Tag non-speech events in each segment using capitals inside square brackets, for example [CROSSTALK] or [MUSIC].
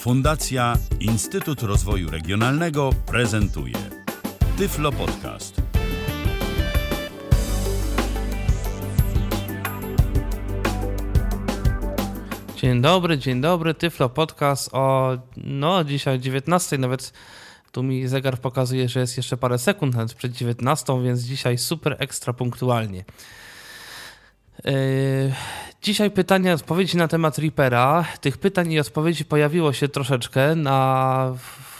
Fundacja Instytut Rozwoju Regionalnego prezentuje Tyflo Podcast. Dzień dobry, dzień dobry. Tyflo Podcast o, no dzisiaj 19, nawet tu mi zegar pokazuje, że jest jeszcze parę sekund nawet przed 19, więc dzisiaj super ekstra punktualnie. Yy, dzisiaj pytania, odpowiedzi na temat Reapera. Tych pytań i odpowiedzi pojawiło się troszeczkę na,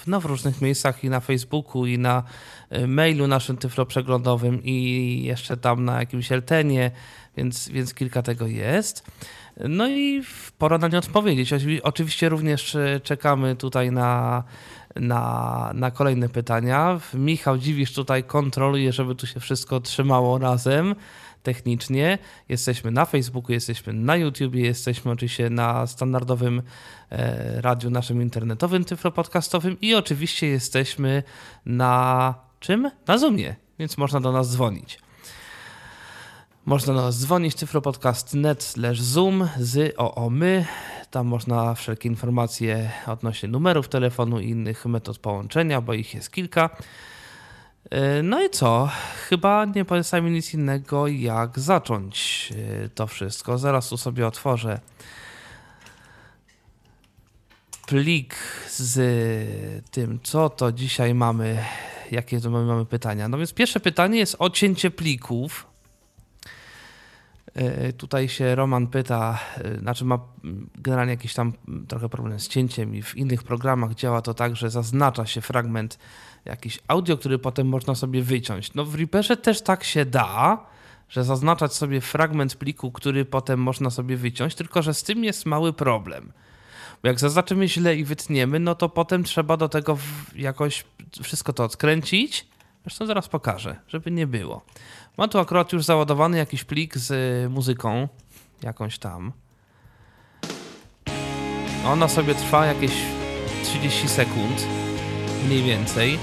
no, w różnych miejscach i na Facebooku, i na yy, mailu naszym tyflo przeglądowym, i jeszcze tam na jakimś Eltenie, więc, więc kilka tego jest. No i pora na nie odpowiedzieć. Oczywiście również yy, czekamy tutaj na, na, na kolejne pytania. Michał Dziwisz tutaj kontroluje, żeby tu się wszystko trzymało razem technicznie. Jesteśmy na Facebooku, jesteśmy na YouTube, jesteśmy oczywiście na standardowym e, radiu naszym internetowym, tyflopodcastowym i oczywiście jesteśmy na czym? Na Zoomie, więc można do nas dzwonić. Można do nas dzwonić tyflopodcast.net slash zoom z my. Tam można wszelkie informacje odnośnie numerów telefonu i innych metod połączenia, bo ich jest kilka. E, no i co? Chyba nie pozostaje nic innego, jak zacząć e, to wszystko. Zaraz tu sobie otworzę plik z tym, co to dzisiaj mamy, jakie to mamy, mamy pytania. No więc pierwsze pytanie jest o cięcie plików. E, tutaj się Roman pyta, znaczy ma generalnie jakiś tam trochę problem z cięciem i w innych programach działa to tak, że zaznacza się fragment jakiś audio, który potem można sobie wyciąć. No w Reaperze też tak się da, że zaznaczać sobie fragment pliku, który potem można sobie wyciąć, tylko że z tym jest mały problem. Bo jak zaznaczymy źle i wytniemy, no to potem trzeba do tego jakoś wszystko to odkręcić. Zresztą zaraz pokażę, żeby nie było. Mam tu akurat już załadowany jakiś plik z muzyką, jakąś tam. Ona sobie trwa jakieś 30 sekund mniej więcej.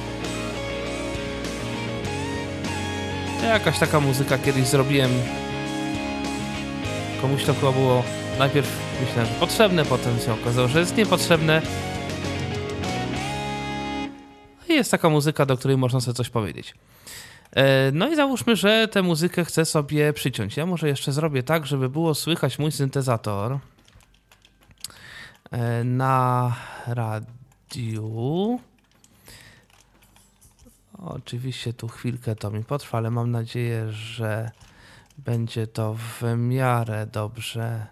Jakaś taka muzyka kiedyś zrobiłem. Komuś to chyba było najpierw myślę, że potrzebne, potem się okazało, że jest niepotrzebne. I jest taka muzyka, do której można sobie coś powiedzieć. E, no i załóżmy, że tę muzykę chcę sobie przyciąć. Ja może jeszcze zrobię tak, żeby było słychać mój syntezator e, na radiu. Oczywiście tu chwilkę to mi potrwa, ale mam nadzieję, że będzie to w miarę dobrze.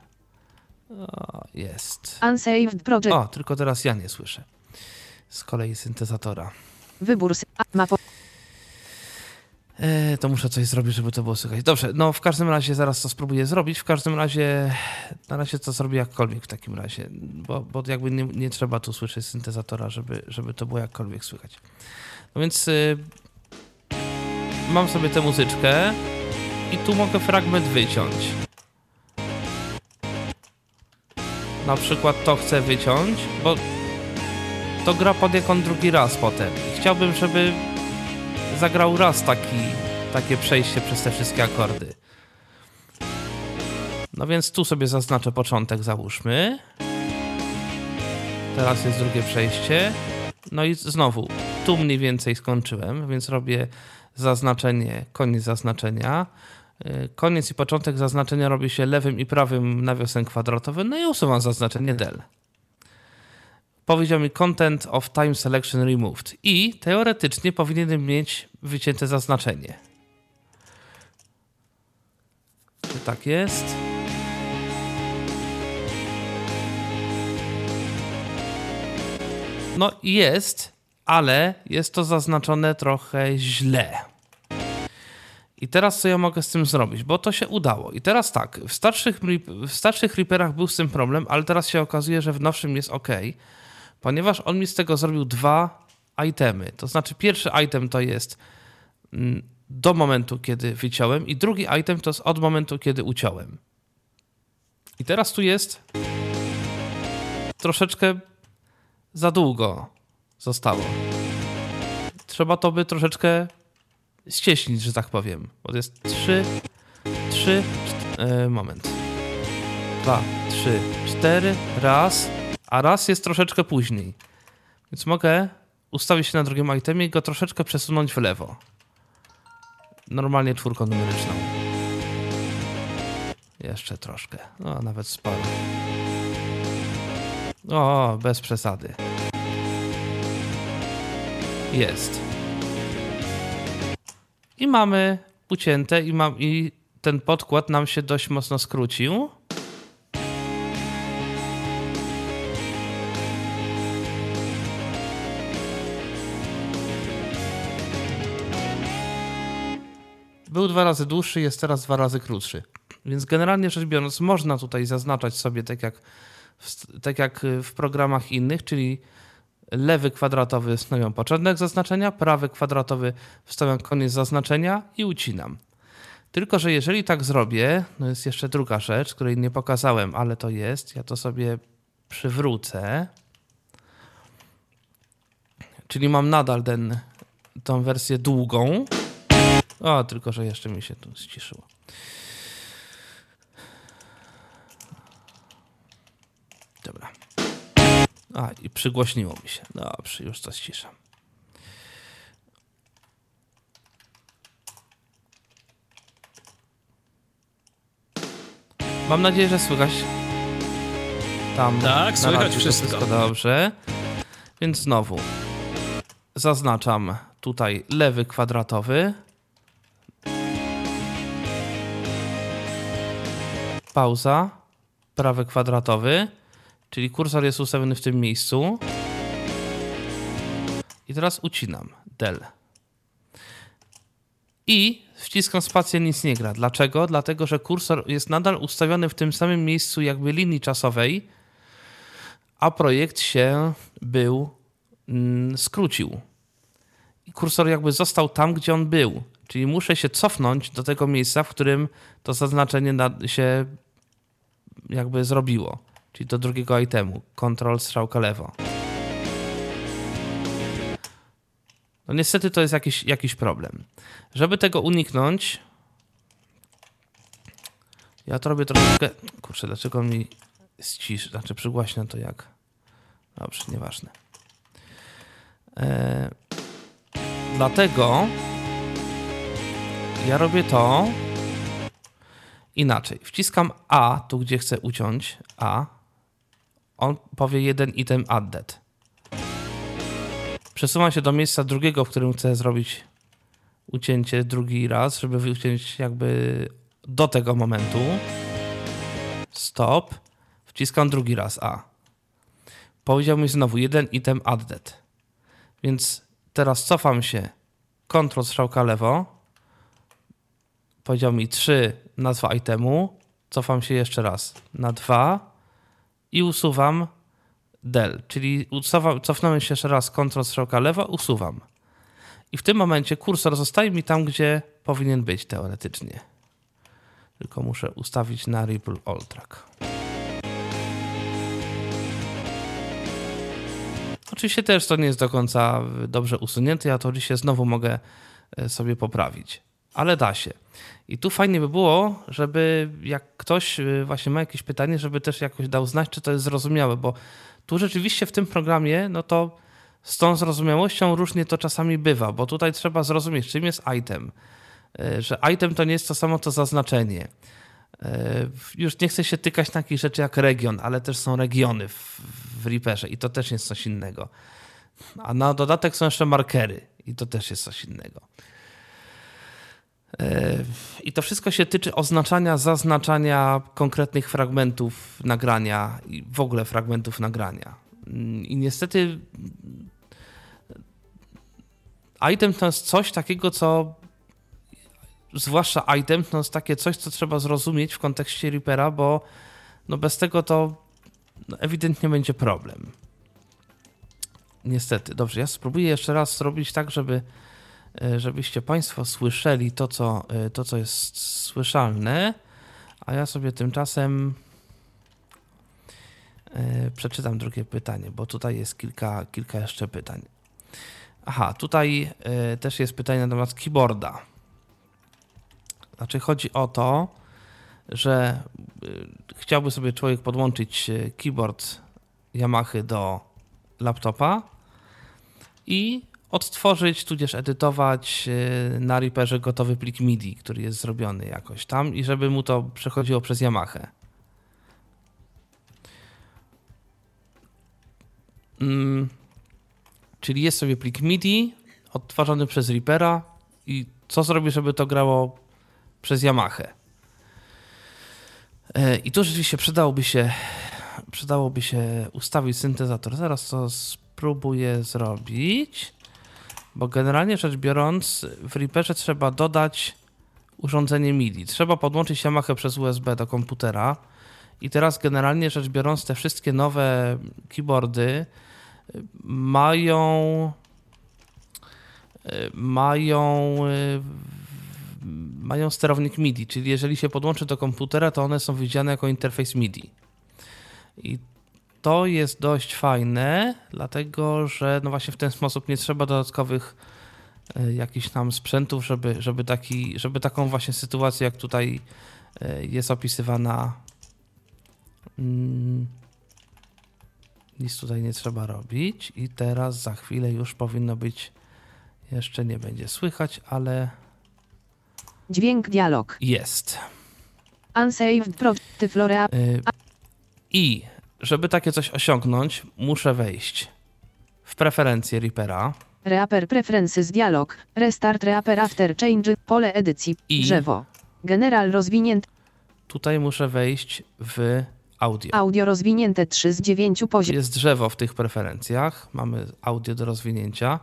O, jest. Unsaved project. O, tylko teraz ja nie słyszę. Z kolei syntezatora. Wybór. Ma po... E, to muszę coś zrobić, żeby to było słychać. Dobrze, no w każdym razie zaraz to spróbuję zrobić. W każdym razie na razie to zrobię jakkolwiek w takim razie, bo, bo jakby nie, nie trzeba tu słyszeć syntezatora, żeby, żeby to było jakkolwiek słychać. No więc y, mam sobie tę muzyczkę i tu mogę fragment wyciąć. Na przykład to chcę wyciąć, bo to gra pod jaką drugi raz potem. Chciałbym, żeby zagrał raz taki, takie przejście przez te wszystkie akordy. No więc tu sobie zaznaczę początek, załóżmy. Teraz jest drugie przejście. No i znowu, tu mniej więcej skończyłem, więc robię zaznaczenie, koniec zaznaczenia. Y, koniec i początek zaznaczenia robi się lewym i prawym nawiasem kwadratowym, no i usuwam zaznaczenie del. Powiedział mi content of time selection removed i teoretycznie powinienem mieć wycięte zaznaczenie. Czy tak jest? No jest, ale jest to zaznaczone trochę źle. I teraz co ja mogę z tym zrobić? Bo to się udało. I teraz tak, w starszych, w starszych Reaperach był z tym problem, ale teraz się okazuje, że w nowszym jest ok, ponieważ on mi z tego zrobił dwa itemy. To znaczy pierwszy item to jest mm, do momentu, kiedy wyciąłem i drugi item to jest od momentu, kiedy uciąłem. I teraz tu jest troszeczkę za długo zostało. Trzeba to by troszeczkę ścieśnić, że tak powiem. Bo to jest 3, 3, moment. 2, 3, 4, raz, a raz jest troszeczkę później. Więc mogę ustawić się na drugim itemie i go troszeczkę przesunąć w lewo. Normalnie czwórką numeryczną. Jeszcze troszkę. No, nawet sporo. O, bez przesady. Jest. I mamy ucięte i, mam, i ten podkład nam się dość mocno skrócił. Był dwa razy dłuższy, jest teraz dwa razy krótszy. Więc generalnie rzecz biorąc, można tutaj zaznaczać sobie tak jak w, tak jak w programach innych, czyli lewy kwadratowy stawiam początek zaznaczenia, prawy kwadratowy wstawiam koniec zaznaczenia i ucinam. Tylko, że jeżeli tak zrobię, no jest jeszcze druga rzecz, której nie pokazałem, ale to jest, ja to sobie przywrócę. Czyli mam nadal ten, tą wersję długą. O, tylko, że jeszcze mi się tu ściszyło. Dobra. A, i przygłośniło mi się. Dobrze, już to ściszam. Mam nadzieję, że słychać tam. Tak, słychać wszystko. wszystko dobrze. Więc znowu zaznaczam tutaj lewy kwadratowy. Pauza. Prawy kwadratowy. Czyli kursor jest ustawiony w tym miejscu. I teraz ucinam del. I wciskam spację, nic nie gra. Dlaczego? Dlatego, że kursor jest nadal ustawiony w tym samym miejscu jakby linii czasowej, a projekt się był mm, skrócił. I kursor jakby został tam, gdzie on był. Czyli muszę się cofnąć do tego miejsca, w którym to zaznaczenie się jakby zrobiło. Czyli do drugiego itemu. Control strzałka lewo. No niestety to jest jakiś, jakiś problem. Żeby tego uniknąć, ja to robię troszeczkę... Kurczę, dlaczego mi ścisz, znaczy przygłaśnia to jak... Dobrze, nieważne. Eee, dlatego ja robię to inaczej. Wciskam A, tu gdzie chcę uciąć A. On powie jeden item added. Przesuwam się do miejsca drugiego, w którym chcę zrobić ucięcie drugi raz, żeby wyciąć jakby do tego momentu. Stop. Wciskam drugi raz A. Powiedział mi znowu jeden item added. Więc teraz cofam się. Ctrl strzałka lewo. Powiedział mi 3 nazwa itemu. Cofam się jeszcze raz na 2 i usuwam del, czyli cofnąłem się jeszcze raz Ctrl strzałka lewo, usuwam. I w tym momencie kursor zostaje mi tam, gdzie powinien być teoretycznie. Tylko muszę ustawić na Ripple All Track. Oczywiście też to nie jest do końca dobrze usunięte, ja to dzisiaj znowu mogę e, sobie poprawić, ale da się. I tu fajnie by było, żeby jak ktoś y, właśnie ma jakieś pytanie, żeby też jakoś dał znać, czy to jest zrozumiałe, bo tu rzeczywiście w tym programie, no to z tą zrozumiałością różnie to czasami bywa, bo tutaj trzeba zrozumieć, czym jest item. Y, że item to nie jest to samo to zaznaczenie. Y, już nie chcę się tykać takich rzeczy jak region, ale też są regiony w, w Reaperze i to też jest coś innego. A na dodatek są jeszcze markery i to też jest coś innego. I to wszystko się tyczy oznaczania, zaznaczania konkretnych fragmentów nagrania i w ogóle fragmentów nagrania. I niestety item to jest coś takiego, co zwłaszcza item to jest takie coś, co trzeba zrozumieć w kontekście Reapera, bo no bez tego to ewidentnie będzie problem. Niestety. Dobrze, ja spróbuję jeszcze raz zrobić tak, żeby żebyście Państwo słyszeli to co, e, to, co jest słyszalne, a ja sobie tymczasem e, przeczytam drugie pytanie, bo tutaj jest kilka, kilka jeszcze pytań. Aha, tutaj też jest pytanie na temat keyboarda. Znaczy chodzi o to, że chciałby sobie człowiek podłączyć keyboard Yamahy do laptopa i odtworzyć, tudzież edytować e, na Reaperze gotowy plik MIDI, który jest zrobiony jakoś tam i żeby mu to przechodziło przez Yamahę. Mm, czyli jest sobie plik MIDI odtwarzany przez Reapera i co zrobi, żeby to grało przez Yamahę. E, I tu rzeczywiście przydałoby się, przydałoby się ustawić syntezator. Zaraz to spróbuję zrobić, bo generalnie rzecz biorąc w Reaperze trzeba dodać urządzenie MIDI. Trzeba podłączyć Yamaha przez USB do komputera i teraz generalnie rzecz biorąc te wszystkie nowe keyboardy mają mają mają sterownik MIDI, czyli jeżeli się podłączy do komputera, to one są widziane jako interfejs MIDI. I to jest dość fajne, dlatego że no właśnie w ten sposób nie trzeba dodatkowych e, jakichś tam sprzętów, żeby, żeby, taki, żeby taką właśnie sytuację, jak tutaj e, jest opisywana, mm, nic tutaj nie trzeba robić. I teraz za chwilę już powinno być, jeszcze nie będzie słychać, ale Dźwięk dialog. jest. Unsaved pro. Tyflorea. Y, I żeby takie coś osiągnąć, muszę wejść w preferencje Reapera Reaper preferences dialog. Restart Reaper after change. Pole edycji. I- Drzewo. General rozwinięte. Tutaj muszę wejść w audio. Audio rozwinięte 3 z 9 poziom. Jest drzewo w tych preferencjach, mamy audio do rozwinięcia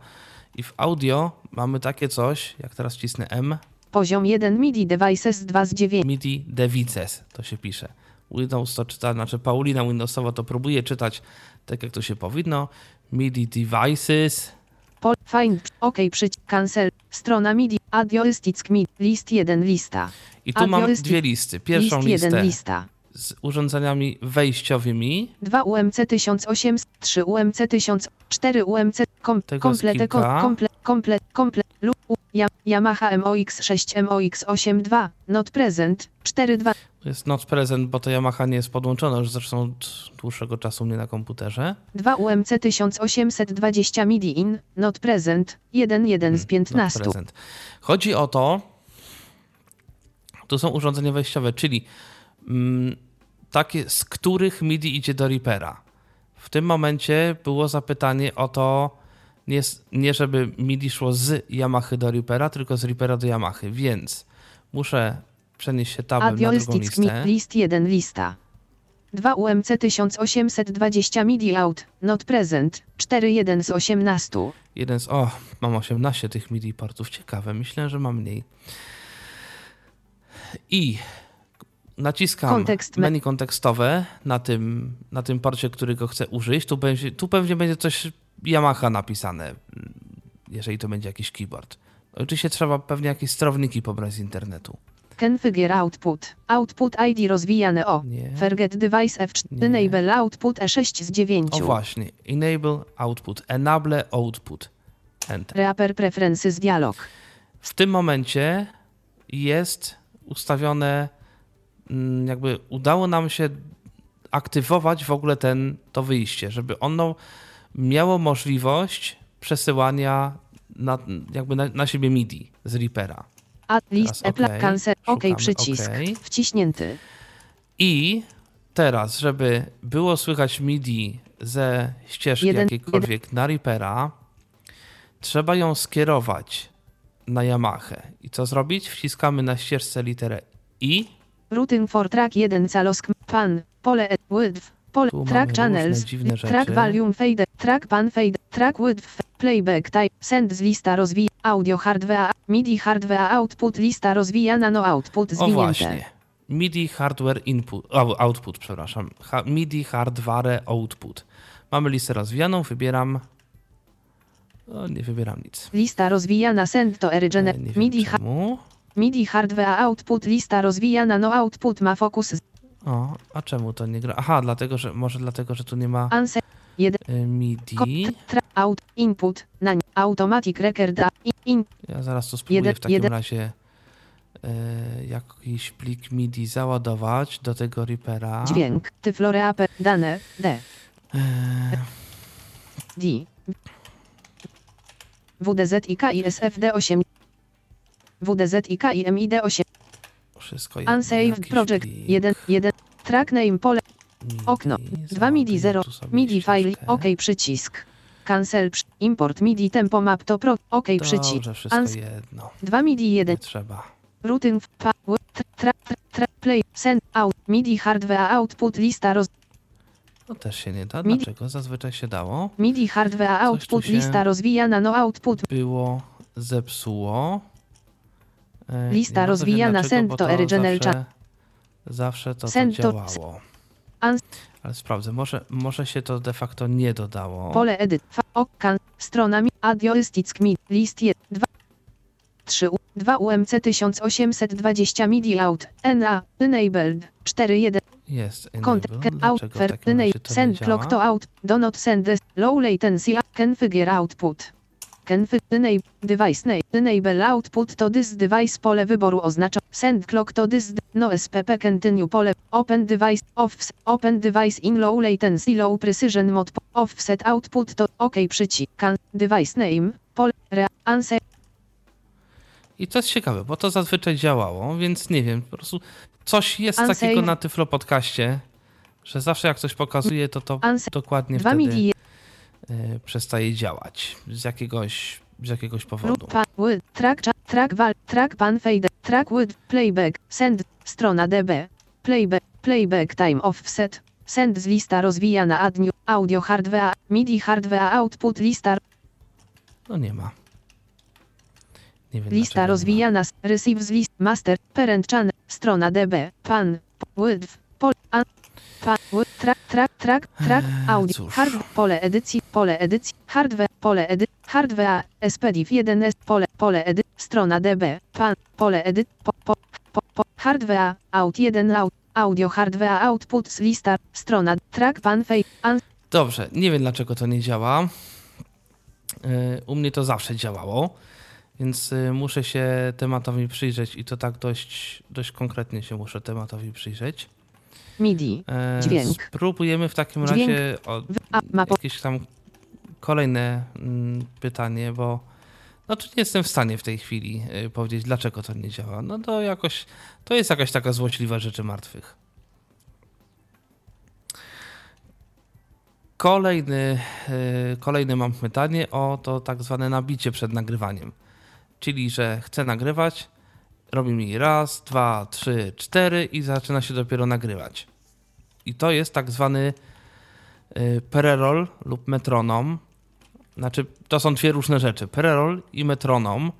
i w audio mamy takie coś, jak teraz wcisnę M, Poziom 1 MIDI devices 2 z 9. MIDI devices, to się pisze. Windows to czyta, znaczy Paulina Windowsowa to próbuje czytać tak jak to się powinno. MIDI devices, Pol. Find. OK przycisk. Cancel. Strona MIDI. Audioistick MIDI. List 1 lista. i tu mam dwie listy. Pierwszą List 1 listę lista. z urządzeniami wejściowymi, 2 UMC 1800, 3 UMC 1000, 4 UMC, kom, Tego komple, jest kom, komple, komple, komple, lub u, ja, Yamaha MOX6 MOX82, not present, 42, jest not present, bo to Yamaha nie jest podłączona już zresztą od dłuższego czasu mnie na komputerze. 2 UMC 1820 MIDI in, not present, 1 1 z Not 15. present. Chodzi o to, tu są urządzenia wejściowe, czyli mm, takie, z których MIDI idzie do Reapera. W tym momencie było zapytanie o to, nie, nie żeby MIDI szło z Yamahy do Reapera, tylko z Reapera do Yamahy, więc muszę przenieść się tabem na drugą MIDI, listę. list 1 lista. 2 UMC 1820 MIDI out, not present, 4 1 z 18. Jeden z. O, mam 18 tych MIDI portów. Ciekawe, myślę, że mam mniej. I naciskam Kontekst me- menu kontekstowe na tym, na tym porcie, którego chcę użyć. Tu, będzie, tu pewnie będzie coś Yamaha napisane, jeżeli to będzie jakiś keyboard. Oczywiście trzeba pewnie jakieś sterowniki pobrać z internetu. Configure output. Output ID rozwijane o. Nie. Forget device F4. Nie. Enable output E6 z 9. O właśnie. Enable output. Enable output. Enter. Reaper preferences dialog. w tym momencie jest ustawione, mm, jakby udało nam się aktywować w ogóle ten, to wyjście, żeby ono miało możliwość przesyłania na, jakby na, na siebie MIDI z Reapera. Add list apply OK. cancel. OK przycisk. OK. Wciśnięty. I teraz, żeby było słychać MIDI ze ścieżki Jeden- jakiejkolwiek na Reapera, trzeba ją skierować na Yamahę. I co zrobić? Wciskamy na ścieżce literę I. Routing for track 1 calosk pan. Pole width. Pole Tu track channels. Track volume fade. Track pan fade. Track width. Playback type. Send z lista rozwija. Audio hardware. MIDI hardware output lista rozwijana no output O zwinięte. właśnie. MIDI hardware input, o, output, przepraszam. Ha, MIDI hardware output. Mamy listę rozwijaną, wybieram. O, nie wybieram nic. Lista rozwijana send to origin. E, MIDI, ha-. MIDI hardware output lista rozwijana no output ma fokus. O, a czemu to nie gra? Aha, dlatego, że może dlatego, że tu nie ma Anse 1 y, MIDI. out input na automatic record in, Ja zaraz to spróbuję w takim razie y, jakiś plik MIDI załadować do tego Reapera. dźwięk tyfloreaper dane d D. WDZIK i SFD8. WDZIK i MID8. Wszystko jedno. Unsaved Project plik, 1. 1. Track name pole. Okno. 2 MIDI zamknę 0. tu sobie MIDI file. OK przycisk. Cancel. Import MIDI tempo map to pro. OK przycisk. Dobrze, wszystko Ans- jedno. 2 MIDI 1. Nie trzeba. Routing. Pa, w- tra, tra, tra, tra, play. Send out. MIDI hardware output lista roz. No też się nie da. Dlaczego? Zazwyczaj się dało. MIDI hardware output lista rozwijana no output. Było, zepsuło. E, Lista bardzo rozwijana, wiem dlaczego, send bo to original zawsze, zawsze to, to działało. Ale sprawdzę, może, może się to de facto nie dodało. Pole edyt. Fa, okan. Strona mi. Adioistick mi. List 1. 2. 3. 2 UMC 1820 MIDI out. NA. Enabled. 4. 1. Jest Contact. enable. Out. Dlaczego razie Enable. Send clock to out. Do not send this. Low latency. Configure output. Enable. Device name. Enable output to this device. Pole wyboru oznacza. Send clock to this. No SPP continue pole. Open device. Offset. Open device in low latency. Low precision mode. Offset output to OK przycisk. Can. Device name. Pole. Re. Answer. I to jest ciekawe, bo to zazwyczaj działało, więc nie wiem, po prostu coś jest Unsave. takiego na Tyflo podcaście, że zawsze jak coś pokazuje, to to Unsave. dokładnie 2 wtedy przestaje działać z jakiegoś, z jakiegoś powodu. Track, track val, track pan fade, track with, playback, send, strona db, playback, playback time offset, send z lista rozwijana add new, audio hardware, MIDI hardware output lista, No nie ma. Nie wiem, lista ma. rozwijana, s- receive z list, master, parent channel, strona db, pan, with, pol, an, track, track, track, track, Eee, audio, cóż. hard, pole edycji, pole edycji, hardware, pole edy, hardware, SPDIF 1S, pole, pole edy, strona db, pan, pole edyt, po, po, po, po, hardware, out 1 out, audio hardware output lista, strona, track pan fade, an, Dobrze, nie wiem dlaczego to nie działa. Yy, U mnie to zawsze działało, więc yy, muszę się tematowi przyjrzeć i to tak dość, dość konkretnie się muszę tematowi przyjrzeć. MIDI, Yy, Dźwięk. Spróbujemy w takim Dźwięk. razie o, jakieś tam kolejne mm, pytanie, bo no to nie jestem w stanie w tej chwili yy, powiedzieć, dlaczego to nie działa. No to jakoś, to jest jakaś taka złośliwa rzeczy martwych. Kolejny, yy, kolejne mam pytanie o to tak zwane nabicie przed nagrywaniem. Czyli, że chcę nagrywać, robi mi raz, dwa, trzy, cztery i zaczyna się dopiero nagrywać. I to jest tak zwany yy, preroll lub metronom. Znaczy, to są dwie różne rzeczy. Preroll i metronom.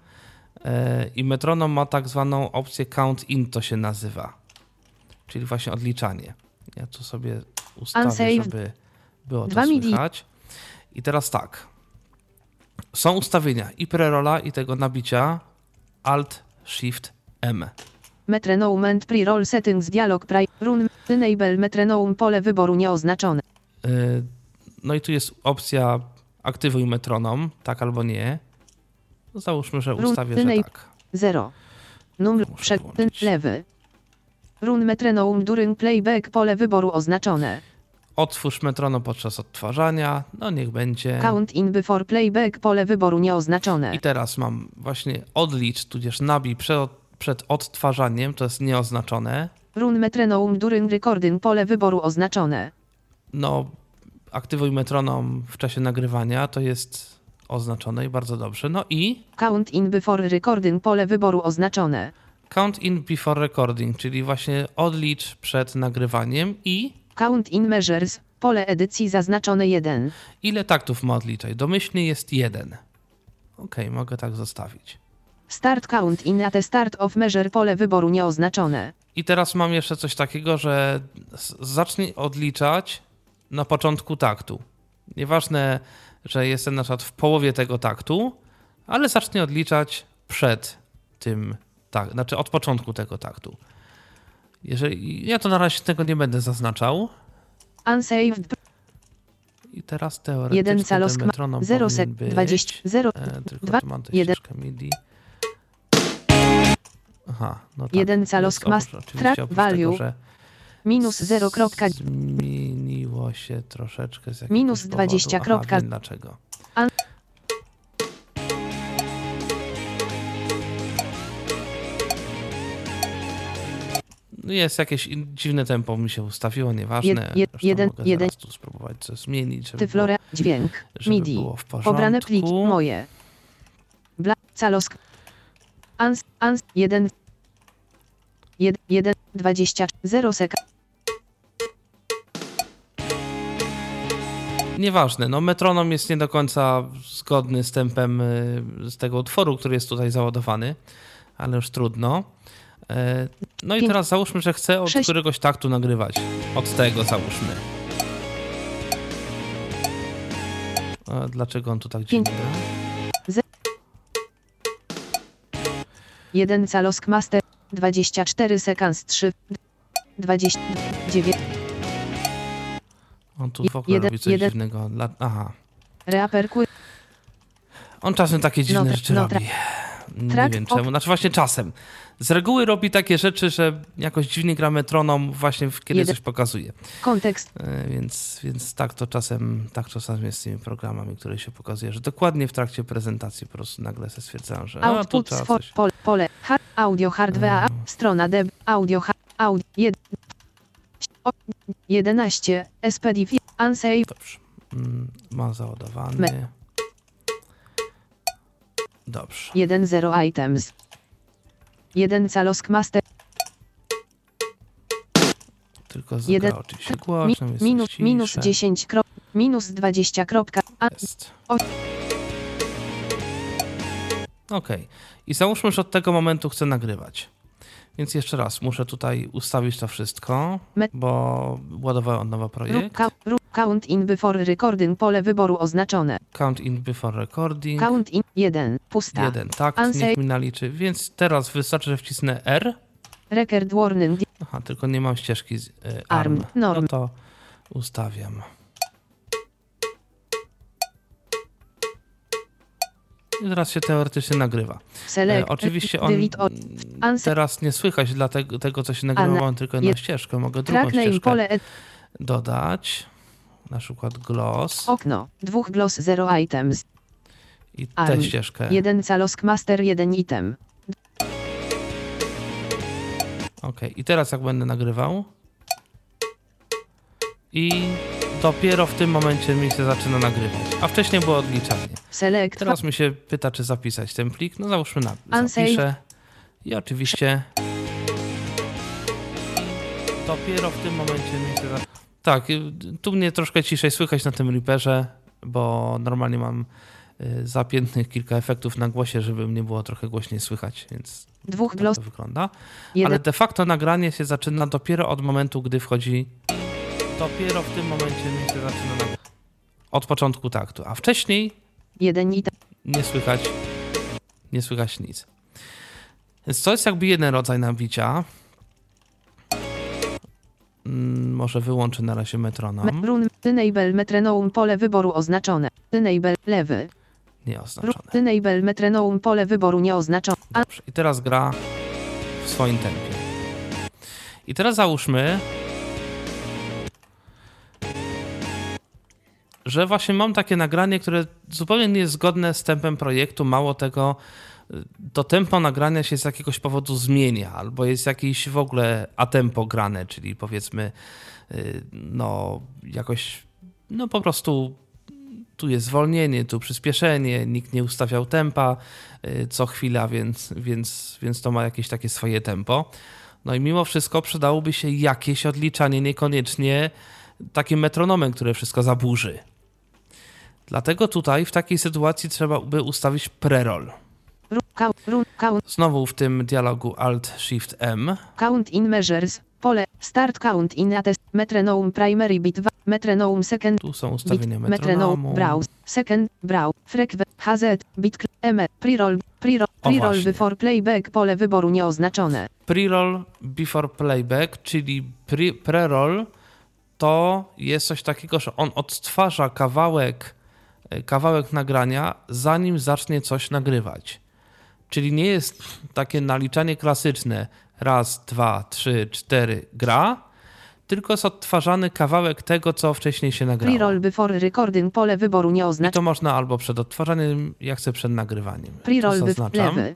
Yy, I metronom ma tak zwaną opcję count in, to się nazywa. Czyli właśnie odliczanie. Ja tu sobie ustawię, Unsaved. żeby było to Dwa MIDI. słychać. I teraz tak. Są ustawienia i prerola, i tego nabicia. Alt, Shift, M. metronome and pre-roll settings dialog pri, run, enable metronome pole wyboru nieoznaczone, Yy, No i tu jest opcja aktywuj metronom, tak albo nie. No Załóżmy, że Run- ustawię, że tak. 0, numer, przed, lewy, run metronome during playback pole wyboru oznaczone, Otwórz metronom podczas odtwarzania. No niech będzie. count in before playback pole wyboru nieoznaczone. I teraz mam właśnie odlicz, tudzież nabij przed, przed odtwarzaniem, to jest nieoznaczone. Run metronome during recording pole wyboru oznaczone. No, aktywuj metronom w czasie nagrywania, to jest oznaczone i bardzo dobrze. No i Count in before recording pole wyboru oznaczone. count in before recording, czyli właśnie odlicz przed nagrywaniem i Count in measures pole edycji zaznaczone 1. ile taktów ma odliczać. Domyślnie jest jeden. Ok, mogę tak zostawić. Start count in at start of measure pole wyboru nieoznaczone. I teraz mam jeszcze coś takiego, że zacznij odliczać na początku taktu. Nieważne, że jestem na przykład w połowie tego taktu, ale zacznij odliczać przed tym, tak, znaczy od początku tego taktu. Jeżeli, ja to na razie tego nie będę zaznaczał. Unsaved I teraz teoretycznie 1 calosk ten metronom 0 powinien sek być, 20 0 e, tylko dwa, tu mam tę jeden. ścieżkę MIDI. Aha, no tak. Jeden mas- oczywiście track value Tego, że minus 0. Zmieniło się troszeczkę z jakiegoś Minus powodu. 20 Aha, wiem dlaczego. An- Jest jakieś dziwne tempo mi się ustawiło, nieważne. Jed- Zresztą jeden- mogę jeden- tu spróbować coś zmienić, żeby Tyflore, dźwięk, żeby MIDI, było w pobrane pliki, porządku. moje. Bla, calosk. Ans, ans, 1, 1, 1, 20, 0 sek. Nieważne, no metronom jest nie do końca zgodny z tempem y, z tego utworu, który jest tutaj załadowany, ale już trudno. E, No i teraz załóżmy, że chcę od któregoś taktu nagrywać. Od tego załóżmy. A dlaczego on tu tak dziwnie 1 calosk master, 24 sekans 3, 29, On tu w ogóle jeden- robi coś jeden. dziwnego. Dla... Aha. reaperkuj, On czasem takie dziwne No, rzeczy no, robi. Nie wiem czemu. Znaczy właśnie czasem. Z reguły robi takie rzeczy, że jakoś dziwnie gra metronom właśnie kiedy Jeden. coś pokazuje. kontekst, E, Więc, więc tak to czasem tak czasem jest z tymi programami, które się pokazuje, że dokładnie w trakcie prezentacji po prostu nagle se stwierdzają, że a, tu output, trzeba coś. pole, pole, hard, audio hardware, Mm. strona deb, audio, ha- audio, 1, 11, SPDIF, unsave, Dobrze. Mm, Ma załadowany. Me- Dobrze. 1 0 items. 1 calosk master, Tylko zagra jeden- oczywiście mi, głośno, jest minus, minus cisze. 10, krop, minus 20, kropka, a, Jest. O- Okej. I załóżmy, że od tego momentu chcę nagrywać. Więc jeszcze raz, muszę tutaj ustawić to wszystko, bo ładowałem od nowa projekt. Count in before recording, pole wyboru oznaczone, Count in before recording. count in, 1, pusta, Jeden, tak, Unsave. niech mi naliczy. Więc teraz wystarczy, że wcisnę R. record warning, Aha, tylko nie mam ścieżki z y, Arm, ARM. norm. No to ustawiam. I teraz się teoretycznie nagrywa. E, select, oczywiście on teraz nie słychać dla tego, tego co się nagrywa, na- mam tylko jedną je- ścieżkę. Mogę drugą ścieżkę ed, dodać. Na przykład gloss. Okno, 2 gloss 0 items, i tę arm. ścieżkę. 1 calosk master, 1 item, Okej, i teraz jak będę nagrywał? I dopiero w tym momencie mi się zaczyna nagrywać, a wcześniej było odliczanie. select, Teraz mi się pyta, czy zapisać ten plik. No załóżmy na zapiszę. I oczywiście dopiero w tym momencie mi się... Za... Tak, y, tu mnie troszkę ciszej słychać na tym Reaperze, bo normalnie mam y, zapiętych kilka efektów na głosie, żeby mnie było trochę głośniej słychać, więc 2 tak to wygląda. 1, Ale de facto nagranie się zaczyna dopiero od momentu, gdy wchodzi. Dopiero w tym momencie mi się zaczyna nagrywać. Od początku taktu, a wcześniej 1 item, nie słychać, nie słychać nic. Więc to jest jakby jeden rodzaj nabicia. Mm, Może wyłączę na razie metronom. run, enable metronom, pole wyboru oznaczone, enable, lewy, Nie oznaczone. Enable metronom pole wyboru nieoznaczone. A Dobrze. I teraz gra w swoim tempie. I teraz załóżmy, że właśnie mam takie nagranie, które zupełnie nie jest zgodne z tempem projektu. Mało tego, to tempo nagrania się z jakiegoś powodu zmienia, albo jest jakieś w ogóle atempo grane, czyli powiedzmy, y, no jakoś, no po prostu tu jest zwolnienie, tu przyspieszenie, nikt nie ustawiał tempa y, co chwila, więc, więc, więc to ma jakieś takie swoje tempo. No i mimo wszystko przydałoby się jakieś odliczanie, niekoniecznie takim metronomem, które wszystko zaburzy. Dlatego tutaj w takiej sytuacji trzeba by ustawić preroll. Count, run, count, Znowu w tym dialogu Alt Shift M. count in measures, pole, start count in attest, metronom primary bit, wa- metronom second Tu są bit, ustawienia metronom metronomu. browse, second brow, frekwe, HZ, bit, M, preroll, preroll, preroll before playback, pole wyboru nieoznaczone. Pre-roll before playback, czyli pre- pre-roll to jest coś takiego, że on odtwarza kawałek, e, kawałek nagrania, zanim zacznie coś nagrywać. Czyli nie jest takie naliczanie klasyczne raz, dwa, trzy, cztery gra, tylko jest odtwarzany kawałek tego, co wcześniej się nagrało. Pre-roll before recording pole wyboru nie I oznacza. to można albo przed odtwarzaniem, jak chcę przed nagrywaniem. Pre-roll zaznaczam. lewy.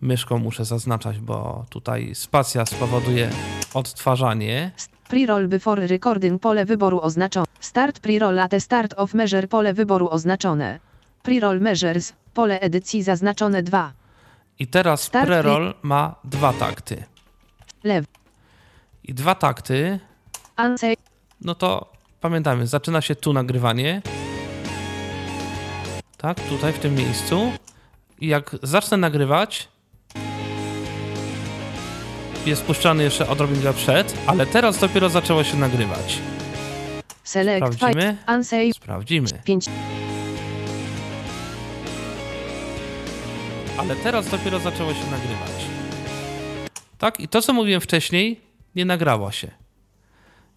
Myszką muszę zaznaczać, bo tutaj spacja spowoduje odtwarzanie. Pre-roll before recording pole wyboru oznaczone. Start pre-roll at start of measure pole wyboru oznaczone. Pre-roll measures pole edycji zaznaczone 2. I teraz preroll ma dwa takty. Lewy. I dwa takty, no to pamiętamy, zaczyna się tu nagrywanie. Tak, tutaj w tym miejscu. I jak zacznę nagrywać, jest puszczany jeszcze odrobinę przed, ale teraz dopiero zaczęło się nagrywać. Sprawdzimy. Sprawdzimy. 5. Ale teraz dopiero zaczęło się nagrywać. Tak? I to, co mówiłem wcześniej, nie nagrało się.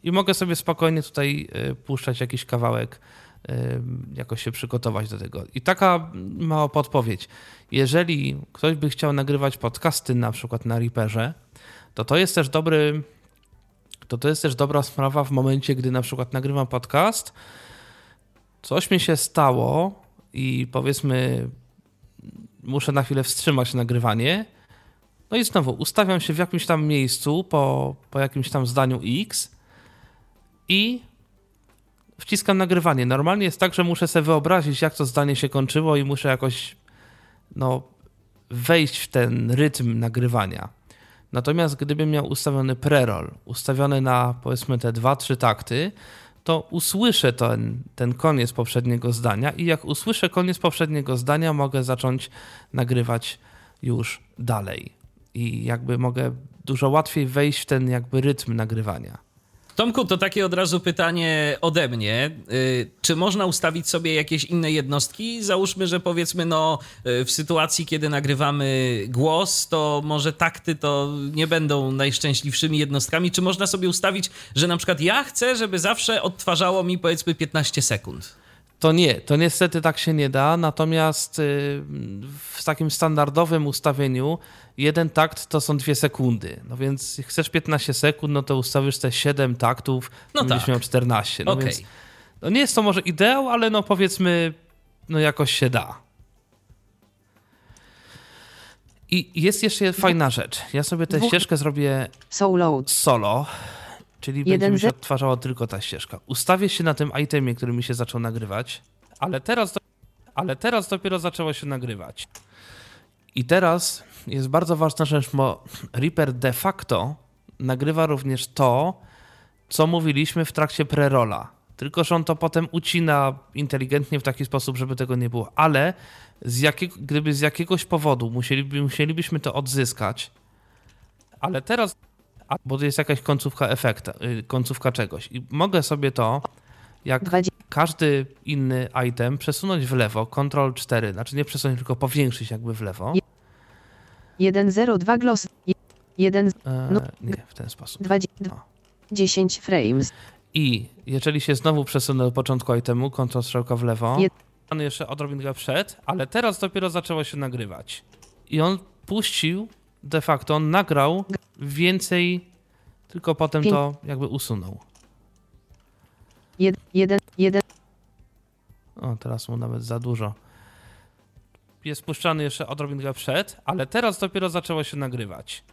I mogę sobie spokojnie tutaj y, puszczać jakiś kawałek, y, jakoś się przygotować do tego. I taka mała podpowiedź. Jeżeli ktoś by chciał nagrywać podcasty na przykład na Reaperze, to to jest też dobry, to to jest też dobra sprawa w momencie, gdy na przykład nagrywam podcast, coś mi się stało i powiedzmy muszę na chwilę wstrzymać nagrywanie. No i znowu ustawiam się w jakimś tam miejscu po, po jakimś tam zdaniu X i wciskam nagrywanie. Normalnie jest tak, że muszę sobie wyobrazić, jak to zdanie się kończyło i muszę jakoś no, wejść w ten rytm nagrywania. Natomiast gdybym miał ustawiony preroll, ustawiony na powiedzmy te 2-3 takty, to usłyszę ten, ten koniec poprzedniego zdania i jak usłyszę koniec poprzedniego zdania, mogę zacząć nagrywać już dalej. I jakby mogę dużo łatwiej wejść w ten jakby rytm nagrywania. Tomku, to takie od razu pytanie ode mnie. Y, Czy można ustawić sobie jakieś inne jednostki? Załóżmy, że powiedzmy, no y, w sytuacji, kiedy nagrywamy głos, to może takty to nie będą najszczęśliwszymi jednostkami. Czy można sobie ustawić, że na przykład ja chcę, żeby zawsze odtwarzało mi powiedzmy 15 sekund? To nie, to niestety tak się nie da, natomiast y, w takim standardowym ustawieniu jeden takt to są dwie sekundy. No więc chcesz 15 sekund, no to ustawisz te 7 taktów, No będziesz tak. miał 14. No Okej. więc no nie jest to może ideał, ale no powiedzmy, no jakoś się da. I jest jeszcze fajna rzecz. Ja sobie tę ścieżkę zrobię solo, czyli będzie mi się odtwarzała tylko ta ścieżka. Ustawię się na tym itemie, który mi się zaczął nagrywać, ale teraz, do... ale teraz dopiero zaczęło się nagrywać. I teraz jest bardzo ważna rzecz, bo Reaper de facto nagrywa również to, co mówiliśmy w trakcie prerola. Tylko, że on to potem ucina inteligentnie w taki sposób, żeby tego nie było. Ale z jakiego, gdyby z jakiegoś powodu musieliby, musielibyśmy to odzyskać, ale teraz, bo to jest jakaś końcówka efekta, y, końcówka czegoś i mogę sobie to, jak 20. każdy inny item, przesunąć w lewo, Ctrl 4, znaczy nie przesunąć, tylko powiększyć jakby w lewo. 102 gloss. 1 E, no, nie, w ten sposób. 20. O. 10 frames. I jeżeli się znowu przesunę do początku itemu, Ctrl strzałka w lewo, Je- on jeszcze odrobinkę przed, ale teraz dopiero zaczęło się nagrywać. I on puścił, de facto on nagrał więcej, tylko potem to jakby usunął. 1 1 1 O, teraz mu nawet za dużo. Jest puszczany jeszcze odrobinkę przed, ale teraz dopiero zaczęło się nagrywać.